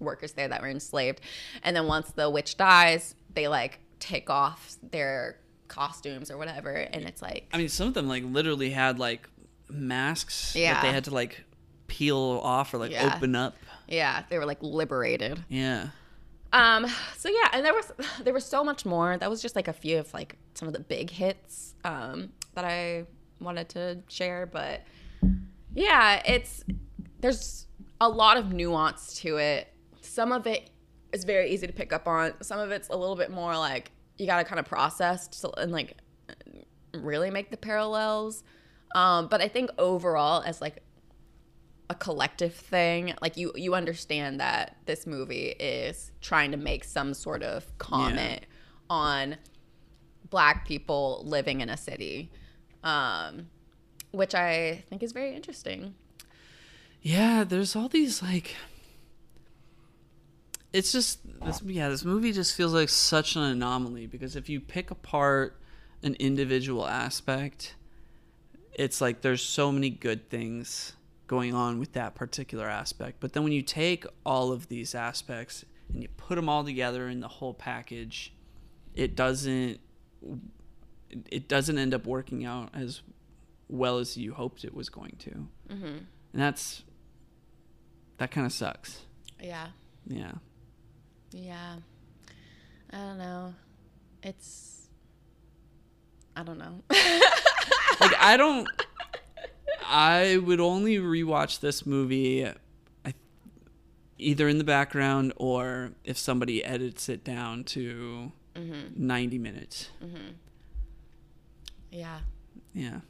S2: workers there that were enslaved, and then once the witch dies, they like take off their costumes or whatever, and it's like,
S1: I mean, some of them like literally had like masks that they had to like peel off or like
S2: Yeah.
S1: open up.
S2: yeah, they were like liberated.
S1: Yeah.
S2: Um, so yeah, and there was there was so much more. That was just like a few of like some of the big hits um, that I wanted to share. But yeah, it's there's a lot of nuance to it. Some of it is very easy to pick up on. Some of it's a little bit more like you got to kind of process to, and like really make the parallels. Um, but I think overall, as like a collective thing like you you understand that this movie is trying to make some sort of comment on black people living in a city um which i think is very interesting
S1: Yeah, there's all these like it's just this yeah, this movie just feels like such an anomaly because if you pick apart an individual aspect, it's like there's so many good things going on with that particular aspect. But then when you take all of these aspects and you put them all together in the whole package, it doesn't it doesn't end up working out as well as you hoped it was going to.
S2: mm-hmm.
S1: And that's that kind of sucks.
S2: yeah
S1: Yeah.
S2: yeah i don't know it's i don't know
S1: Like I don't I would only rewatch this movie either in the background or if somebody edits it down to
S2: mm-hmm.
S1: 90 minutes.
S2: Mm-hmm. yeah
S1: Yeah.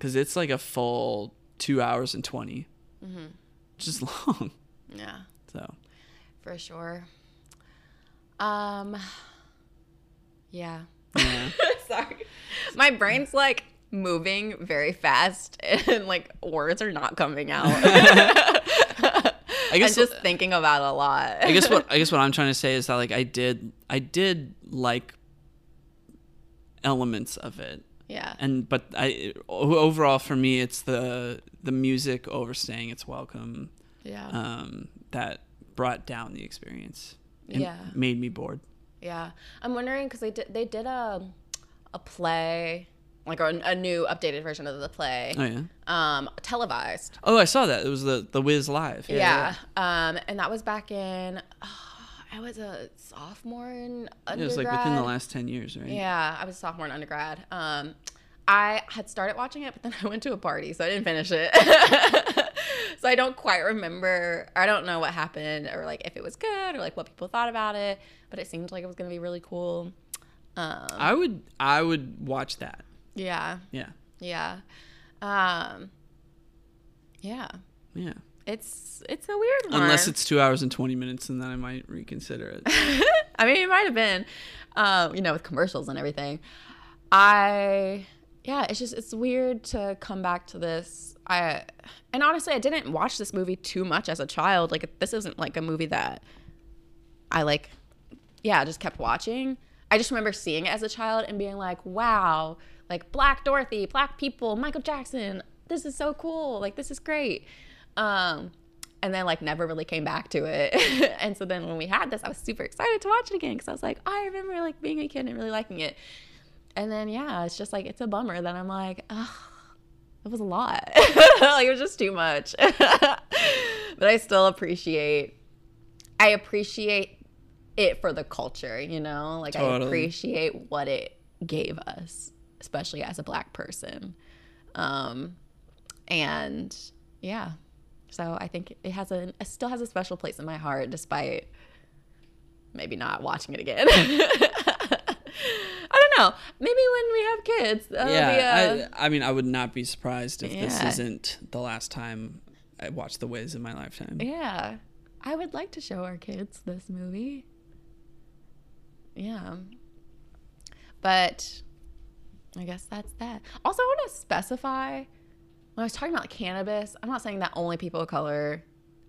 S1: Cuz it's like a full 2 hours and 20.
S2: mm-hmm.
S1: Which is long.
S2: yeah
S1: So,
S2: for sure um yeah
S1: yeah.
S2: Sorry. My brain's like moving very fast and like words are not coming out.
S1: I guess
S2: I'm just thinking about it a lot.
S1: I guess what I guess what I'm trying to say is that like I did I did like elements of it.
S2: Yeah.
S1: and but I overall for me it's the the music overstaying its welcome
S2: Yeah.
S1: um, that brought down the experience and
S2: Yeah.
S1: made me bored.
S2: yeah. I'm wondering cuz they did they did a a play like a, a new updated version of the play,
S1: Oh yeah.
S2: um, televised.
S1: Oh, I saw that. It was the the Wiz live.
S2: Yeah, Um, and that was back in. I was a sophomore in undergrad.
S1: It was like within the last ten years, right?
S2: Yeah, I was a sophomore in undergrad. Um, I had started watching it, but then I went to a party, so I didn't finish it. so I don't quite remember. I don't know what happened, or like if it was good, or like what people thought about it. But it seemed like it was gonna be really cool. Um,
S1: I would I would watch that.
S2: Yeah,
S1: Yeah.
S2: yeah, um, yeah.
S1: Yeah.
S2: It's it's a weird one.
S1: Unless it's two hours and twenty minutes, and then I might reconsider it.
S2: I mean, it might have been, um, you know, with commercials and everything. I, yeah, it's just it's weird to come back to this. I, and honestly, I didn't watch this movie too much as a child. Like, this isn't like a movie that I like. Yeah, just kept watching. I just remember seeing it as a child and being like, wow, like Black Dorothy, Black people, Michael Jackson. This is so cool. Like, this is great. Um, and then like never really came back to it. and so then when we had this, I was super excited to watch it again because I was like, I remember like being a kid and really liking it. And then yeah, it's just like it's a bummer that I'm like, oh, it was a lot. like it was just too much. but I still appreciate. I appreciate it for the culture, you know. Like I appreciate what it gave us, especially as a black person. Um, and yeah, so I think it has a it still has a special place in my heart, despite maybe not watching it again. I don't know. Maybe when we have kids, that'll be
S1: yeah.
S2: a,
S1: I, I mean, I would not be surprised if this isn't the last time I watch The Wiz in my lifetime.
S2: yeah. I would like to show our kids this movie. Yeah. But I guess that's that. Also, I want to specify when I was talking about cannabis, I'm not saying that only people of color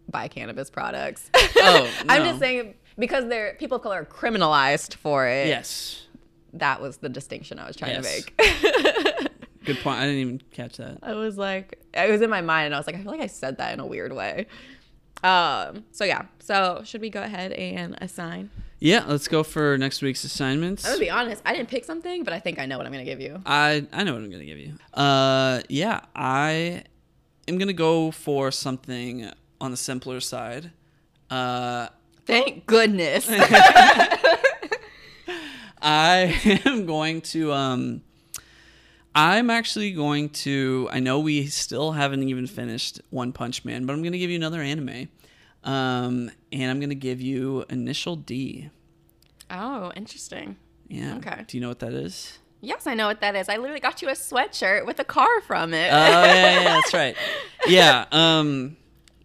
S2: buy cannabis products.
S1: Oh,
S2: I'm just saying because they're people of color are criminalized for it.
S1: Yes.
S2: That was the distinction I was trying
S1: Yes.
S2: to make.
S1: Good point. I didn't even catch that.
S2: I was like, it was in my mind, and I was like, I feel like I said that in a weird way. Um. So yeah. So should we go ahead and assign?
S1: Yeah, let's go for next week's assignments.
S2: I'm gonna be honest. I didn't pick something, but I think I know what I'm gonna give you.
S1: I I know what I'm gonna give you. Uh, yeah, I am gonna go for something on the simpler side. Uh,
S2: Thank goodness.
S1: I am going to um I'm actually going to I know we still haven't even finished One Punch Man, but I'm going to give you another anime. Um and I'm going to give you Initial D.
S2: oh, interesting.
S1: Yeah.
S2: Okay.
S1: Do you know what that is?
S2: Yes, I know what that is. I literally got you a sweatshirt with a car from it.
S1: Oh yeah, yeah, that's right. Yeah, um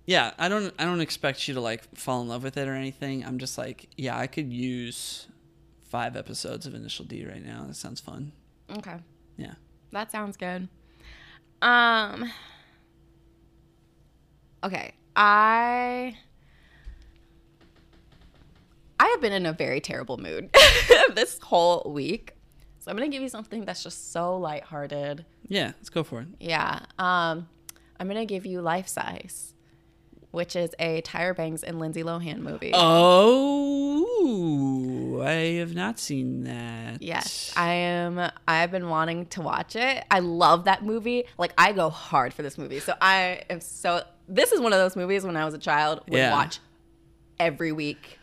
S1: yeah, I don't I don't expect you to like fall in love with it or anything. I'm just like, yeah, I could use 5 episodes of Initial D right now. That sounds fun.
S2: okay.
S1: Yeah.
S2: That sounds good. Um Okay. I I have been in a very terrible mood this whole week. So I'm going to give you something that's just so lighthearted.
S1: Yeah, let's go for it.
S2: Yeah. Um I'm going to give you Life Size, which is a Tyra Banks and Lindsay Lohan movie.
S1: Oh, I have not seen that.
S2: Yes, I am. I've been wanting to watch it. I love that movie. Like I go hard for this movie. So I am so. This is one of those movies when I was a child would
S1: Yeah.
S2: watch every week.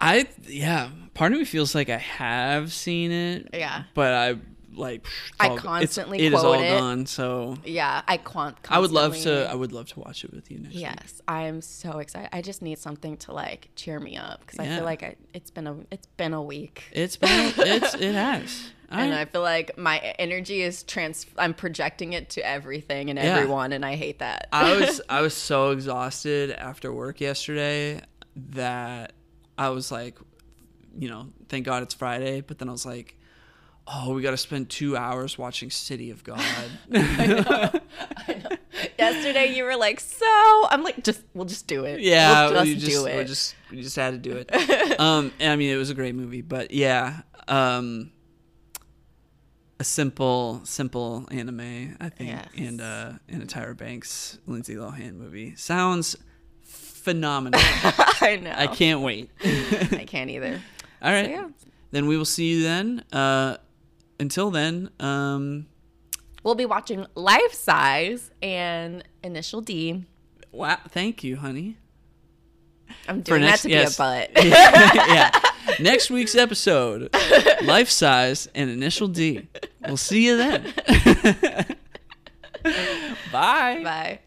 S1: I yeah. Part of me feels like I have seen it.
S2: Yeah.
S1: But I like.
S2: I
S1: all-
S2: constantly
S1: It is all
S2: it.
S1: gone. So
S2: Yeah, I can't.
S1: I would love to. I would love to watch it with you next week.
S2: Yes, I am so excited. I just need something to like cheer me up because I feel like I, it's been a it's been a week.
S1: It's been. it's it has.
S2: and
S1: I,
S2: I feel like my energy is trans. I'm projecting it to everything and
S1: Yeah.
S2: everyone, and I hate that.
S1: I was I was so exhausted after work yesterday that I was like, you know, thank God it's Friday. But then I was like, oh, we got to spend two hours watching City of God.
S2: Yesterday you were like, so I'm like, just we'll just do it.
S1: yeah,
S2: we'll
S1: we
S2: just,
S1: just
S2: do
S1: we just we just had to do it. um, and I mean, it was a great movie, but yeah, um, a simple simple anime, I think,
S2: Yes.
S1: and uh, and a Tyra Banks, Lindsay Lohan movie sounds phenomenal.
S2: I know.
S1: I can't wait.
S2: I can't either.
S1: All right.
S2: yeah.
S1: Then we will see you then. Uh, until then, um,
S2: we'll be watching Life Size and Initial D.
S1: Wow, thank you, honey.
S2: I'm doing
S1: next-
S2: that to
S1: yes.
S2: be a butt.
S1: yeah. Next week's episode, life size and initial D. We'll see you then. Bye.
S2: Bye.